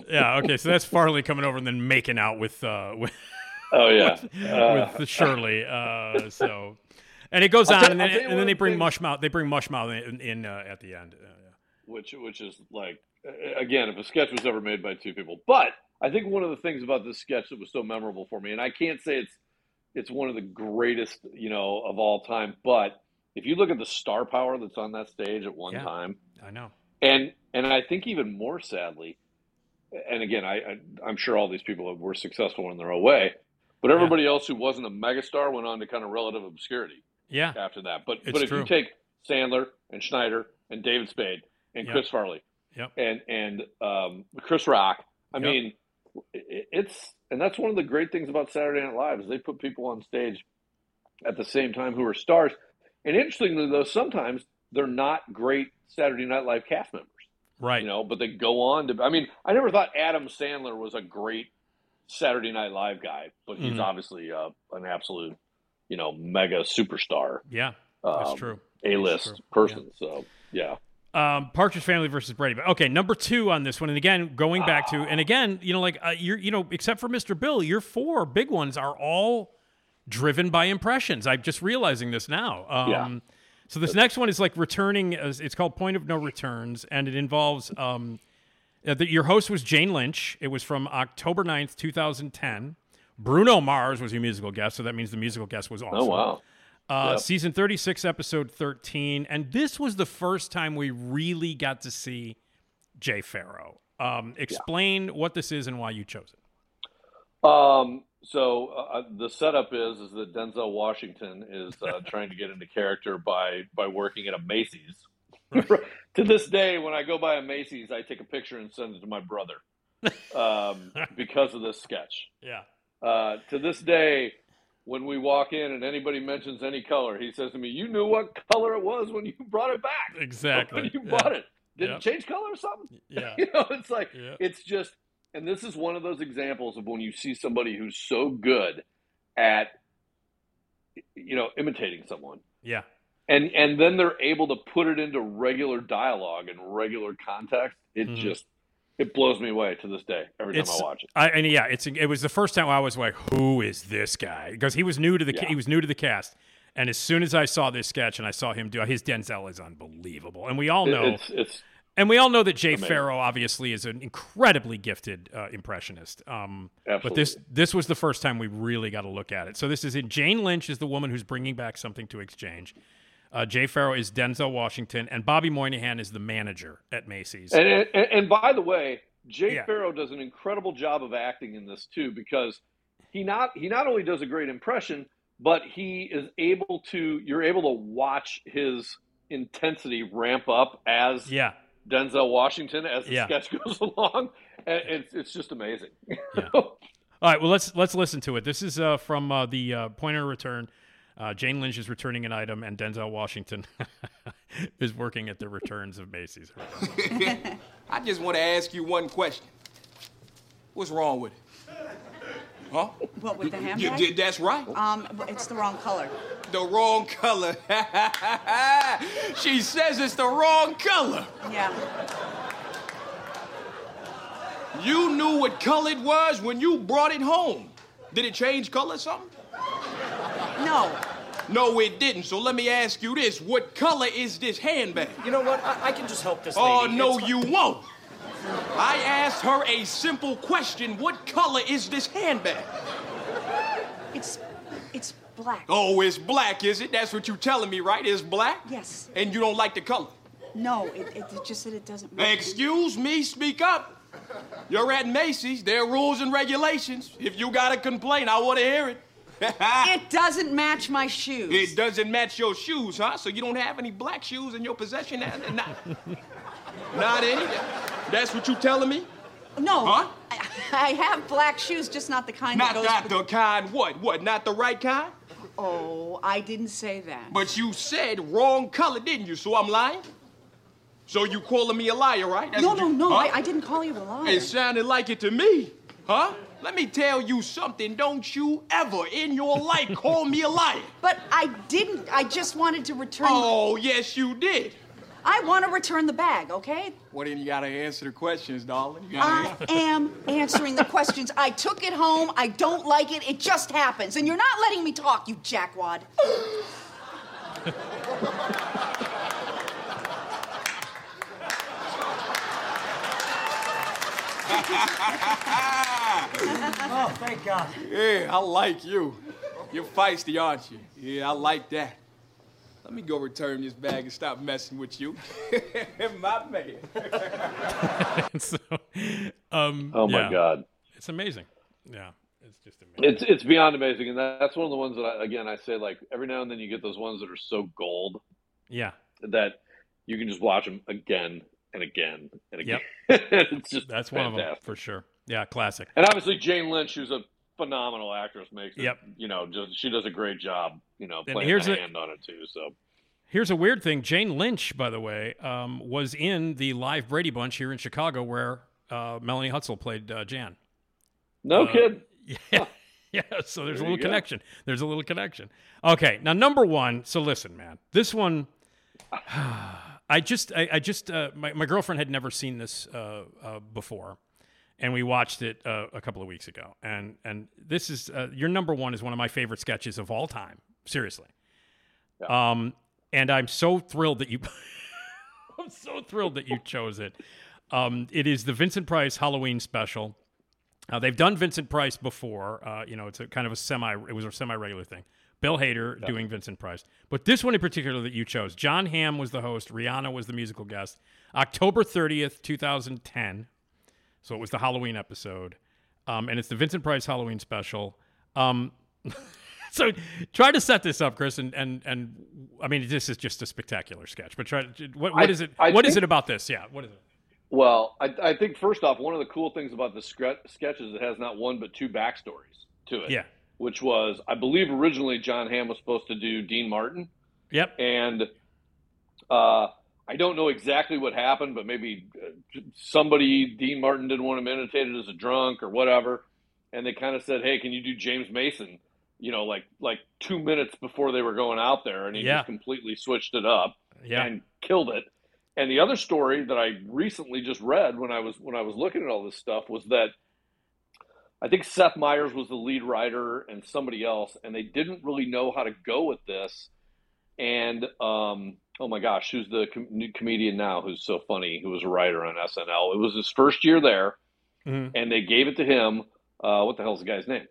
Yeah. Okay. So that's Farley coming over and then making out with uh, with Oh yeah. with, Uh, with Shirley. Uh, so, and it goes I'll on, tell- and then and then they bring things- Mushmouth. They bring Mushmouth in, in uh, at the end. Uh, which which is like a- again, if a sketch was ever made by two people, but I think one of the things about this sketch that was so memorable for me, and I can't say it's it's one of the greatest, you know, of all time, but if you look at the star power that's on that stage at one Yeah. time, I know. and and I think even more sadly, and again, I, I I'm sure all these people were successful in their own way, but everybody else who wasn't a megastar went on to kind of relative obscurity Yeah. after that. But It's but if true. you take Sandler and Schneider and David Spade and Yep. Chris Farley Yep. and and um, Chris Rock, I Yep. mean, it's and that's one of the great things about Saturday Night Live is they put people on stage at the same time who are stars. And interestingly, though, sometimes they're not great Saturday Night Live cast members Right. you know, but they go on to. I mean, I never thought Adam Sandler was a great Saturday Night Live guy, but he's Mhm. obviously uh, an absolute, you know, mega superstar, Yeah. That's um, true. A list person. So yeah, Um, Partridge Family versus Brady. But okay, number two on this one, and again going back to, and again, you know, like uh, you're, you know, except for Mr. Bill, your four big ones are all driven by impressions. I'm just realizing this now. Um, Yeah. So this next one is like returning. uh, It's called Point of No Returns, and it involves. Um, uh, the, your host was Jane Lynch. It was from October 9th, 2010. Bruno Mars was your musical guest, so that means the musical guest was awesome. Oh, wow. Uh, Yep. Season 36, episode 13. And this was the first time we really got to see Jay Pharoah. Um, explain what this is and why you chose it. Um, so uh, the setup is is that Denzel Washington is uh, <laughs> trying to get into character by by working at a Macy's. <laughs> to this day, when I go by a Macy's, I take a picture and send it to my brother um, <laughs> because of this sketch. Yeah. Uh, to this day, when we walk in and anybody mentions any color, he says to me, "You knew what color it was when you brought it back. <laughs> Exactly. When you Yeah. bought it, did Yep. it change color or something? Yeah. <laughs> you know, it's like Yeah. it's just, and this is one of those examples of when you see somebody who's so good at, you know, imitating someone, Yeah. and and then they're able to put it into regular dialogue and regular context. It Mhm. just, it blows me away to this day every time It's, I watch it. I, and yeah, it's it was the first time I was like, "Who is this guy?" Because he was new to the Yeah. he was new to the cast, and as soon as I saw this sketch and I saw him do his Denzel is unbelievable, and we all know it's it's And we all know that Jay Amazing. Pharoah obviously is an incredibly gifted uh, impressionist. Um, But this this was the first time we really got to look at it. So this is in Jane Lynch is the woman who's bringing back something to exchange. Uh, Jay Pharoah is Denzel Washington, and Bobby Moynihan is the manager at Macy's. And, and, and by the way, Jay Yeah. Pharoah does an incredible job of acting in this too, because he not he not only does a great impression, but he is able to you're able to watch his intensity ramp up as yeah, Denzel Washington as the Yeah. sketch <laughs> goes along, and it's it's just amazing. All right, well let's let's listen to it. This is uh, from uh, the uh, Point of Return. Uh, Jane Lynch is returning an item, and Denzel Washington <laughs> is working at the returns of Macy's. <laughs> I just want to ask you one question. What's wrong with it? Huh? What with the You handbag? did- that's right. Um, it's the wrong color. The wrong color. <laughs> she says it's the wrong color. Yeah. You knew what color it was when you brought it home. Did it change color something? No. No, it didn't. So let me ask you this. What color is this handbag? You know what? I, I can just help this oh, lady. Oh, no, It's- you won't. I asked her a simple question. What color is this handbag? It's it's black. Oh, it's black, is it? That's what you're telling me, right? It's black? Yes. And you don't like the color? No, it, it, it just that it doesn't match. Excuse me, speak up. You're at Macy's. There are rules and regulations. If you got a complaint, I want to hear it. <laughs> It doesn't match my shoes. It doesn't match your shoes, huh? So you don't have any black shoes in your possession? Not, <laughs> not, any? That's what you're telling me? No. Huh? I, I have black shoes, just not the kind Not, that goes not with- the kind what? What, not the right kind? Oh, I didn't say that. But you said wrong color, didn't you? So I'm lying? So you calling me a liar, right? That's no, no, you- no. huh? I, I didn't call you a liar. It sounded like it to me. Huh? Let me tell you something. Don't you ever in your life <laughs> call me a liar. But I didn't. I just wanted to return. Oh, yes, you did. I want to return the bag, okay? Well, then you gotta answer the questions, darling. I am answering the questions. I took it home. I don't like it. It just happens. And you're not letting me talk, you jackwad. <laughs> <laughs> oh, thank God. Yeah, I like you. You're feisty, aren't you? Yeah, I like that. Let me go return this bag and stop messing with you. <laughs> My man. <laughs> so, um, Oh my yeah. God. it's amazing. Yeah, it's just amazing. It's it's beyond amazing, and that's one of the ones that I, again I say like every now and then you get those ones that are so gold Yeah, that you can just watch them again and again and again. Yep. <laughs> it's just that's one of them for sure. Yeah, classic. And obviously Jane Lynch, who's a phenomenal actress, makes it. Yep. You know, just she does a great job. You know, And playing here's the a- hand on it too. So Here's a weird thing. Jane Lynch, by the way, um, was in the live Brady Bunch here in Chicago where uh, Melanie Hutsell played uh, Jan. no Uh, kid. <laughs> Yeah. Yeah, so there's a little connection. There's a little connection. Okay, now number one. So listen, man, this one, <sighs> <sighs> <sighs> I just, I, I just, uh, my, my girlfriend had never seen this uh, uh, before, and we watched it uh, a couple of weeks ago. And and this is uh, your number one is one of my favorite sketches of all time. Seriously. Um, and I'm so thrilled that you. <laughs> I'm so thrilled that you chose it. Um, it is the Vincent Price Halloween special. Uh, they've done Vincent Price before. Uh, you know, it's a kind of a semi. It was a semi-regular thing. Bill Hader doing Vincent Price, but this one in particular that you chose. Jon Hamm was the host. Rihanna was the musical guest. October thirtieth, two thousand ten. So it was the Halloween episode, um, and it's the Vincent Price Halloween special. Um, <laughs> so try to set this up, Chris, and and and I mean, this is just a spectacular sketch. But try to what, what I- is it? I What is think- it about this? Yeah, what is it? Well, I, I think first off, one of the cool things about the sketch is it has not one but two backstories to it. Yeah. Which was, I believe, originally Jon Hamm was supposed to do Dean Martin, Yep. and uh, I don't know exactly what happened, but maybe uh, somebody Dean Martin didn't want him imitated as a drunk or whatever, and they kind of said, "Hey, can you do James Mason?" You know, like like two minutes before they were going out there, and he Yeah. just completely switched it up Yeah. and killed it. And the other story that I recently just read when I was when I was looking at all this stuff was that I think Seth Meyers was the lead writer and somebody else, and they didn't really know how to go with this. And um, oh my gosh, who's the com- new comedian now who's so funny? Who was a writer on SNL? It was his first year there, Mhm. and they gave it to him. Uh, what the hell's the guy's name?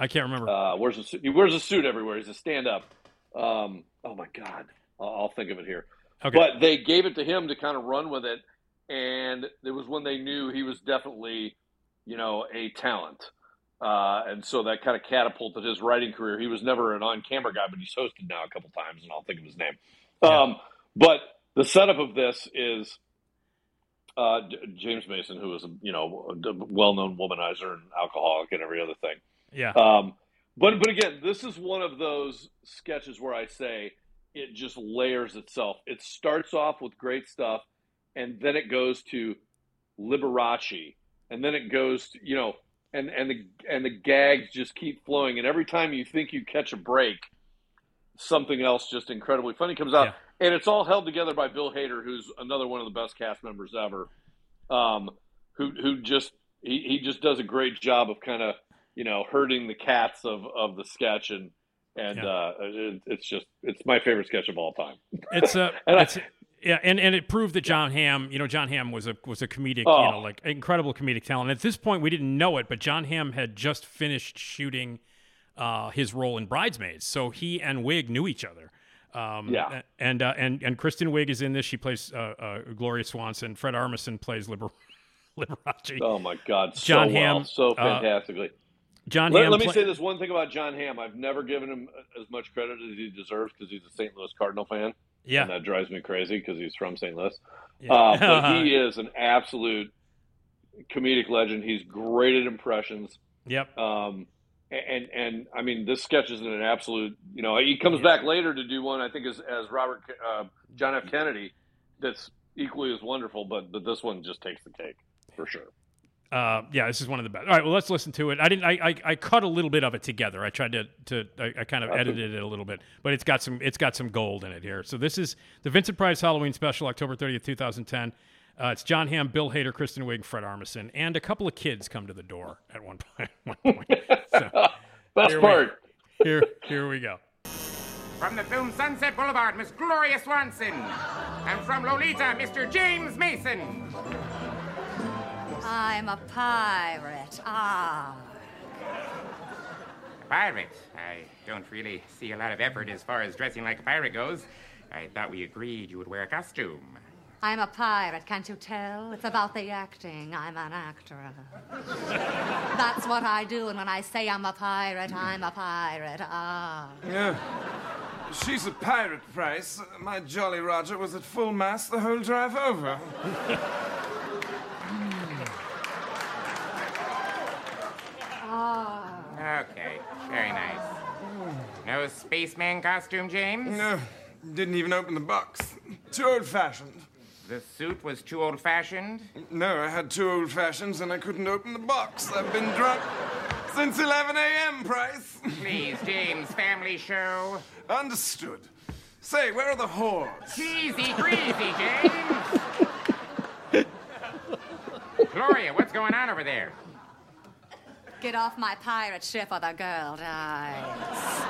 I can't remember. Uh, wears a suit. He wears a suit everywhere. He's a stand-up. Um, oh my god, I'll, I'll think of it here. Okay. But they gave it to him to kind of run with it, and it was when they knew he was definitely, you know, a talent. Uh, and so that kind of catapulted his writing career. He was never an on-camera guy, but he's hosted now a couple times, and I'll think of his name. Um, but the setup of this is uh, James Mason, who is a you know a well-known womanizer and alcoholic and every other thing. Yeah. Um, but but again, this is one of those sketches where I say it just layers itself. It starts off with great stuff, and then it goes to Liberace, and then it goes to, you know, and and the and the gags just keep flowing, and every time you think you catch a break, something else just incredibly funny comes out, and it's all held together by Bill Hader, who's another one of the best cast members ever, um, who who just he, he just does a great job of kind of you know herding the cats of of the sketch and. And Yeah. uh, it, it's just it's my favorite sketch of all time. It's a, <laughs> And I- it's, yeah, and, and it proved that Jon Hamm, you know, Jon Hamm was a was a comedic, you Oh. know, like incredible comedic talent. At this point, we didn't know it, but Jon Hamm had just finished shooting uh, his role in Bridesmaids, so he and Wiig knew each other. Um, Yeah. and uh, and and Kristen Wiig is in this. She plays uh, uh, Gloria Swanson. Fred Armisen plays Liber- <laughs> Liberace. Oh my God, so Jon well, Hamm, so uh, fantastically. Jon let, Hamm let me play- say this one thing about Jon Hamm. I've never given him as much credit as he deserves because he's a St. Louis Cardinal fan. Yeah. and that drives me crazy because he's from St. Louis. Yeah. Uh, but <laughs> he is an absolute comedic legend. He's great at impressions. Yep. Um, and and I mean, this sketch is an absolute. You know, he comes back later to do one. I think as as Robert uh, John F. Kennedy, that's equally as wonderful. But but this one just takes the cake for sure. Uh, yeah, this is one of the best. All right, well, let's listen to it. I didn't. I, I, I cut a little bit of it together. I tried to to I, I kind of That's edited it a little bit, but it's got some it's got some gold in it here. So this is the Vincent Price Halloween special, October thirtieth, two thousand ten. Uh, it's Jon Hamm, Bill Hader, Kristen Wiig, Fred Armisen, and a couple of kids come to the door at one <laughs> point. One point. So, <laughs> Best here we- part. <laughs> here, here we go. From the film Sunset Boulevard, Miss Gloria Swanson. And from Lolita, Mr. James Mason. Hi, I'm a pirate. Ah. Pirate. I don't really see a lot of effort as far as dressing like a pirate goes. I thought we agreed you would wear a costume. I'm a pirate, can't you tell? It's about the acting. I'm an actor. That's what I do, and when I say I'm a pirate, I'm a pirate. Ah. Yeah. She's a pirate, Price. My Jolly Roger was at full mast the whole drive over. <laughs> Ah. Okay, very nice. No spaceman costume, James? No, didn't even open the box. Too old fashioned. The suit was too old fashioned? No, I had two old fashions and I couldn't open the box. I've been drunk since 11 a.m., Price. Please, James, family show. Understood. Say, where are the whores? Easy breezy, James. Gloria, what's going on over there? Get off my pirate ship or the girl dies.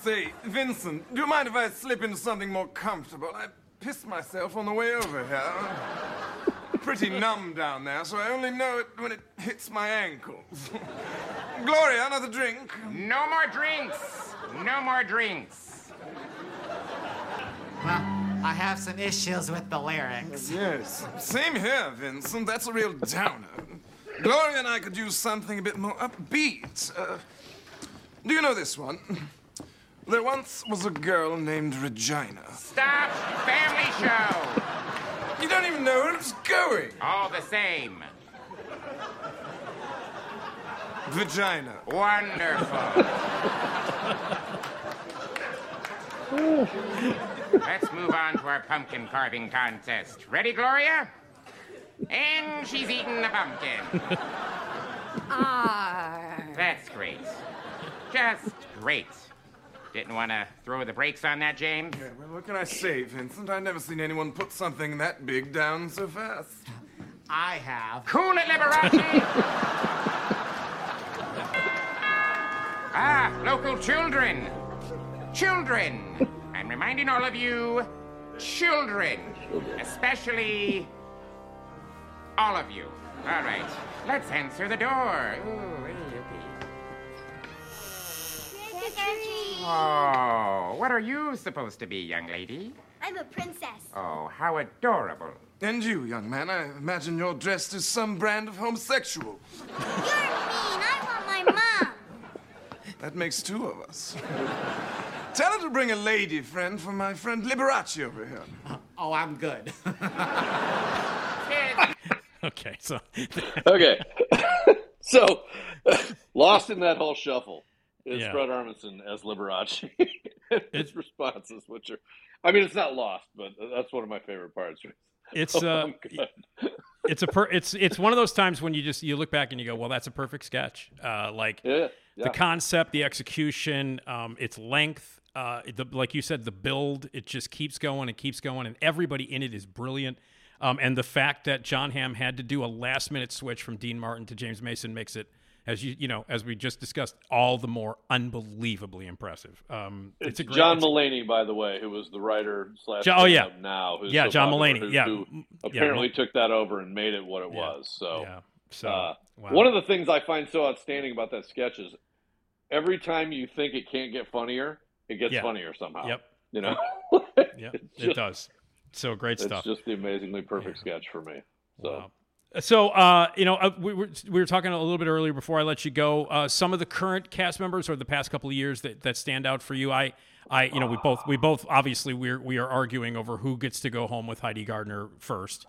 Say, Vincent, do you mind if I slip into something more comfortable? I pissed myself on the way over here. Pretty numb down there, so I only know it when it hits my ankles. <laughs> Gloria, another drink? No more drinks. No more drinks. Well, I have some issues with the lyrics. Yes. Same here, Vincent. That's a real downer. Gloria and I could use something a bit more upbeat. Uh, do you know this one? There once was a girl named Regina. Stop! Family show! You don't even know where it's going. All the same. Vagina. Wonderful. <laughs> Let's move on to our pumpkin carving contest. Ready, Gloria? And she's eating the pumpkin. <laughs> Ah. That's great. Just great. Didn't want to throw the brakes on that, James? Yeah, well, what can I say, Vincent? I've never seen anyone put something that big down so fast. I have. Cool it, Liberace! <laughs> ah, local children. Children. I'm reminding all of you, children. Especially all of you. All right, let's answer the door. Ooh, okay. Oh, what are you supposed to be, young lady? I'm a princess. Oh, how adorable. And you, young man, I imagine you're dressed as some brand of homosexual. You're mean. I want my mom. That makes two of us. Tell her to bring a lady friend for my friend Liberace over here. Oh, I'm good. <laughs> <laughs> okay, so <laughs> okay, <laughs> so lost in that whole shuffle is Yeah. Fred Armisen as Liberace. His responses, which are, I mean, it's not lost, but that's one of my favorite parts. It's Oh, uh, it's a per, it's it's one of those times when you just you look back and you go, well, that's a perfect sketch. Uh, like yeah, yeah. the concept, the execution, um, its length, uh, the like you said, the build. It just keeps going and keeps going, and everybody in it is brilliant. Um, and the fact that Jon Hamm had to do a last minute switch from Dean Martin to James Mason makes it. As you you know, as we just discussed, all the more unbelievably impressive. Um, it's, It's, a great, John it's Mulaney, by the way, who was the writer slash oh, yeah. now. Who's Yeah, John popular, Mulaney, who- yeah. who Mm, yeah, apparently took that over and made it what it Yeah, was. So, yeah. So, uh, wow. one of the things I find so outstanding about that sketch is every time you think it can't get funnier, it gets Yeah. funnier somehow. Yep. You know. <laughs> Yep, <laughs> it does. So great It's stuff. It's just the amazingly perfect sketch for me. So. Wow. So, uh, you know, uh, we, were, we were talking a little bit earlier before I let you go. Uh, some of the current cast members or the past couple of years that, that stand out for you. I, I, you know, we both, we both obviously we're we are arguing over who gets to go home with Heidi Gardner first,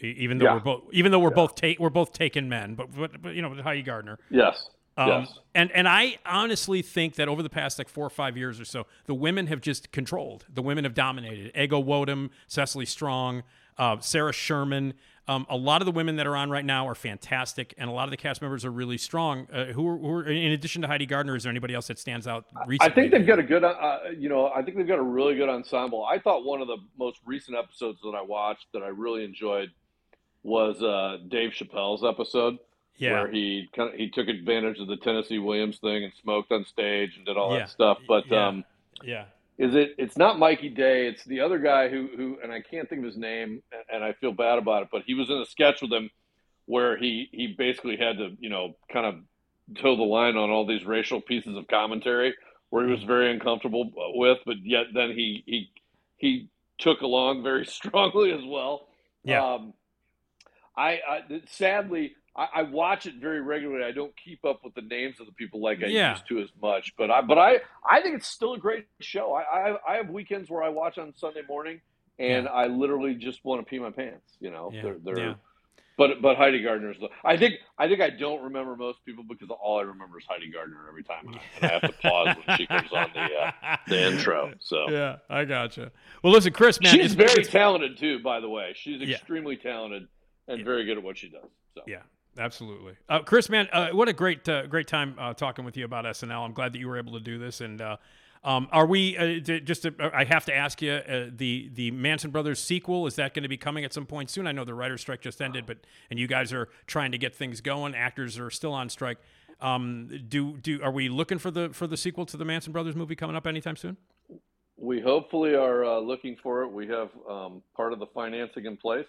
even though Yeah. we're both, even though we're both take, we're both taken men, but, but, but you know, Heidi Gardner. Yes. Um, yes. And and I honestly think that over the past like four or five years or so, the women have just controlled. The women have dominated. Ego Nwodim, Cecily Strong, uh, Sarah Sherman. Um, a lot of the women that are on right now are fantastic, and a lot of the cast members are really strong. Uh, who, are, who are, in addition to Heidi Gardner, is there anybody else that stands out recently? I think they've got a good, uh, you know, I think they've got a really good ensemble. I thought one of the most recent episodes that I watched that I really enjoyed was uh, Dave Chappelle's episode, Yeah. where he kind of he took advantage of the Tennessee Williams thing and smoked on stage and did all Yeah. that stuff. But Yeah. um, yeah. is it? It's not Mikey Day. It's the other guy who who, and I can't think of his name, and- and I feel bad about it. But he was in a sketch with him where he he basically had to you know kind of toe the line on all these racial pieces of commentary where he was very uncomfortable with, but yet then he he he took along very <laughs> strongly as well. Yeah. Um, I, I sadly I, I watch it very regularly. I don't keep up with the names of the people like I Yeah. used to as much, but I but I I think it's still a great show. I I, I have weekends where I watch on Sunday morning, and Yeah. I literally just want to pee my pants. You know, Yeah. they're, they're Yeah. but but Heidi Gardner's. I think I think I don't remember most people because all I remember is Heidi Gardner every time, I, and I have to pause when she comes on the uh, the <laughs> intro. So Yeah, I gotcha. Well, listen, Chris, man, she's very talented too. By the way, she's Yeah. extremely talented and very good at what she does. So Yeah, absolutely. Uh, Chris, man, uh, what a great uh, great time uh, talking with you about SNL. I'm glad that you were able to do this. And uh, um, are we uh, just? To, I have to ask you the the Manson Brothers sequel is that going to be coming at some point soon? I know the writer's strike just ended, but and you guys are trying to get things going. Actors are still on strike. Um, do do are we looking for the for the sequel to the Manson Brothers movie coming up anytime soon? we hopefully are looking for it. We have um, part of the financing in place.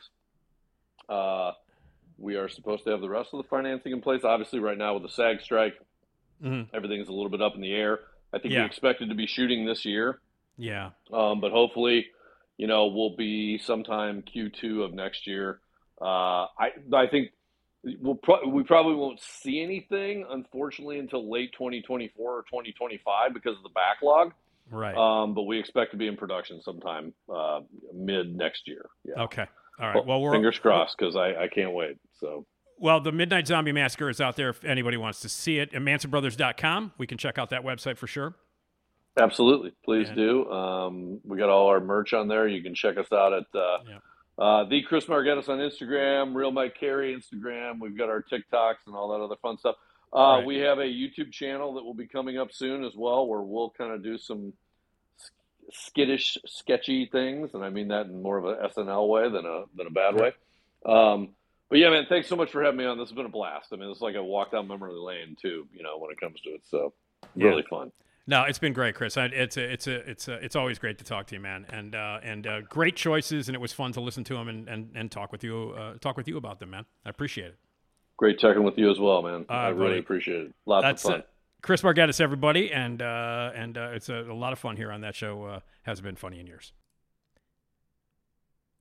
We are supposed to have the rest of the financing in place. Obviously, right now with the SAG strike, Mhm. everything's a little bit up in the air. I think Yeah. we expected to be shooting this year. Yeah. Um, but hopefully, you know, we'll be sometime Q2 of next year. Uh, I I think we'll pro- we probably won't see anything, unfortunately, until late 2024 or 2025 because of the backlog. Right. Um, but we expect to be in production sometime uh, mid next year. Yeah. Okay. All right. Well, we're fingers crossed because I, I can't wait. So Well, the Midnight Zombie Massacre is out there if anybody wants to see it. At MansonBrothers.com. We can check out that website for sure. absolutely, please do. Um, we got all our merch on there. You can check us out at uh, uh, the Chris Margetis on Instagram, Real Mike Carey Instagram. We've got our TikToks and all that other fun stuff. Uh, Right. We have a YouTube channel that will be coming up soon as well, where we'll kind of do some skittish, sketchy things, and I mean that in more of a SNL way than a than a bad way. Um, but yeah, man, thanks so much for having me on. This has been a blast. I mean, it's like a walk down memory lane too. You know, when it comes to it, so Yeah. really fun. No, it's been great, Chris. It's a, it's a, it's a, it's always great to talk to you, man. And uh, and uh, great choices, and it was fun to listen to them and, and, and talk with you uh, talk with you about them, man. I appreciate it. Great talking with you as well, man. Uh, I really buddy. appreciate it. Lots That's of fun. uh, Chris Margetis, everybody, and uh, and uh, it's a, a lot of fun here on that show. Uh, hasn't been funny in years.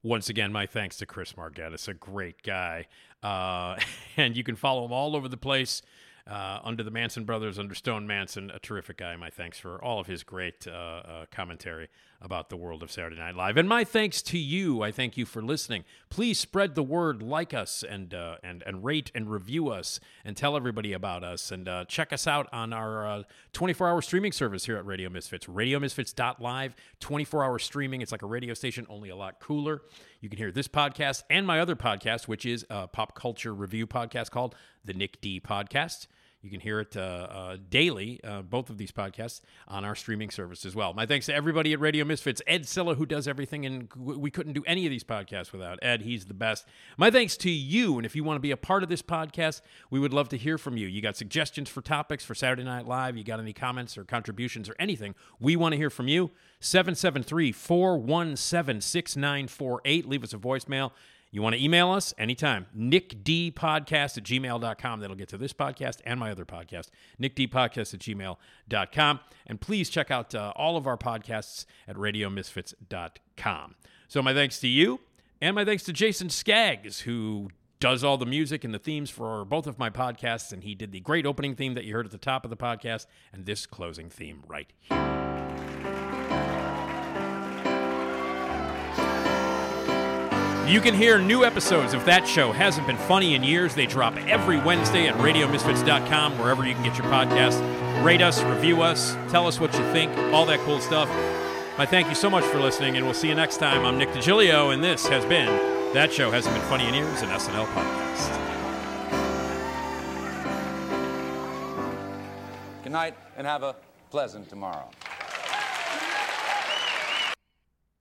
Once again, my thanks to Chris Margetis, a great guy, uh, <laughs> and you can follow him all over the place. Uh, under the Manson brothers, under Stone Manson, a terrific guy. My thanks for all of his great uh, uh, commentary about the world of Saturday Night Live, and my thanks to you. I thank you for listening. Please spread the word, like us, and uh, and and rate and review us, and tell everybody about us, and uh, check us out on our uh, 24-hour streaming service here at Radio Misfits. RadioMisfits.live, 24-hour streaming. It's like a radio station, only a lot cooler. You can hear this podcast and my other podcast, which is a pop culture review podcast called the Nick D Podcast. You can hear it uh, uh, daily, uh, both of these podcasts, on our streaming service as well. My thanks to everybody at Radio Misfits. Ed Silla, who does everything, and we couldn't do any of these podcasts without Ed. He's the best. My thanks to you, and if you want to be a part of this podcast, we would love to hear from you. You got suggestions for topics for Saturday Night Live? You got any comments or contributions or anything? We want to hear from you. 773 417 6948. Leave us a voicemail. You want to email us anytime. NickDpodcast at gmail.com. That'll get to this podcast and my other podcast, NickDpodcast at gmail.com. And please check out uh, all of our podcasts at RadioMisfits.com. So my thanks to you, and my thanks to Jason Skaggs, who does all the music and the themes for both of my podcasts. And he did the great opening theme that you heard at the top of the podcast and this closing theme right here. You can hear new episodes of that show. Hasn't been funny in years. They drop every Wednesday at RadioMisfits.com, wherever you can get your podcast. Rate us, review us, tell us what you think, all that cool stuff. My thank you so much for listening, and we'll see you next time. I'm Nick DiGilio, and this has been That Show Hasn't Been Funny in Years, an SNL podcast. Good night and have a pleasant tomorrow.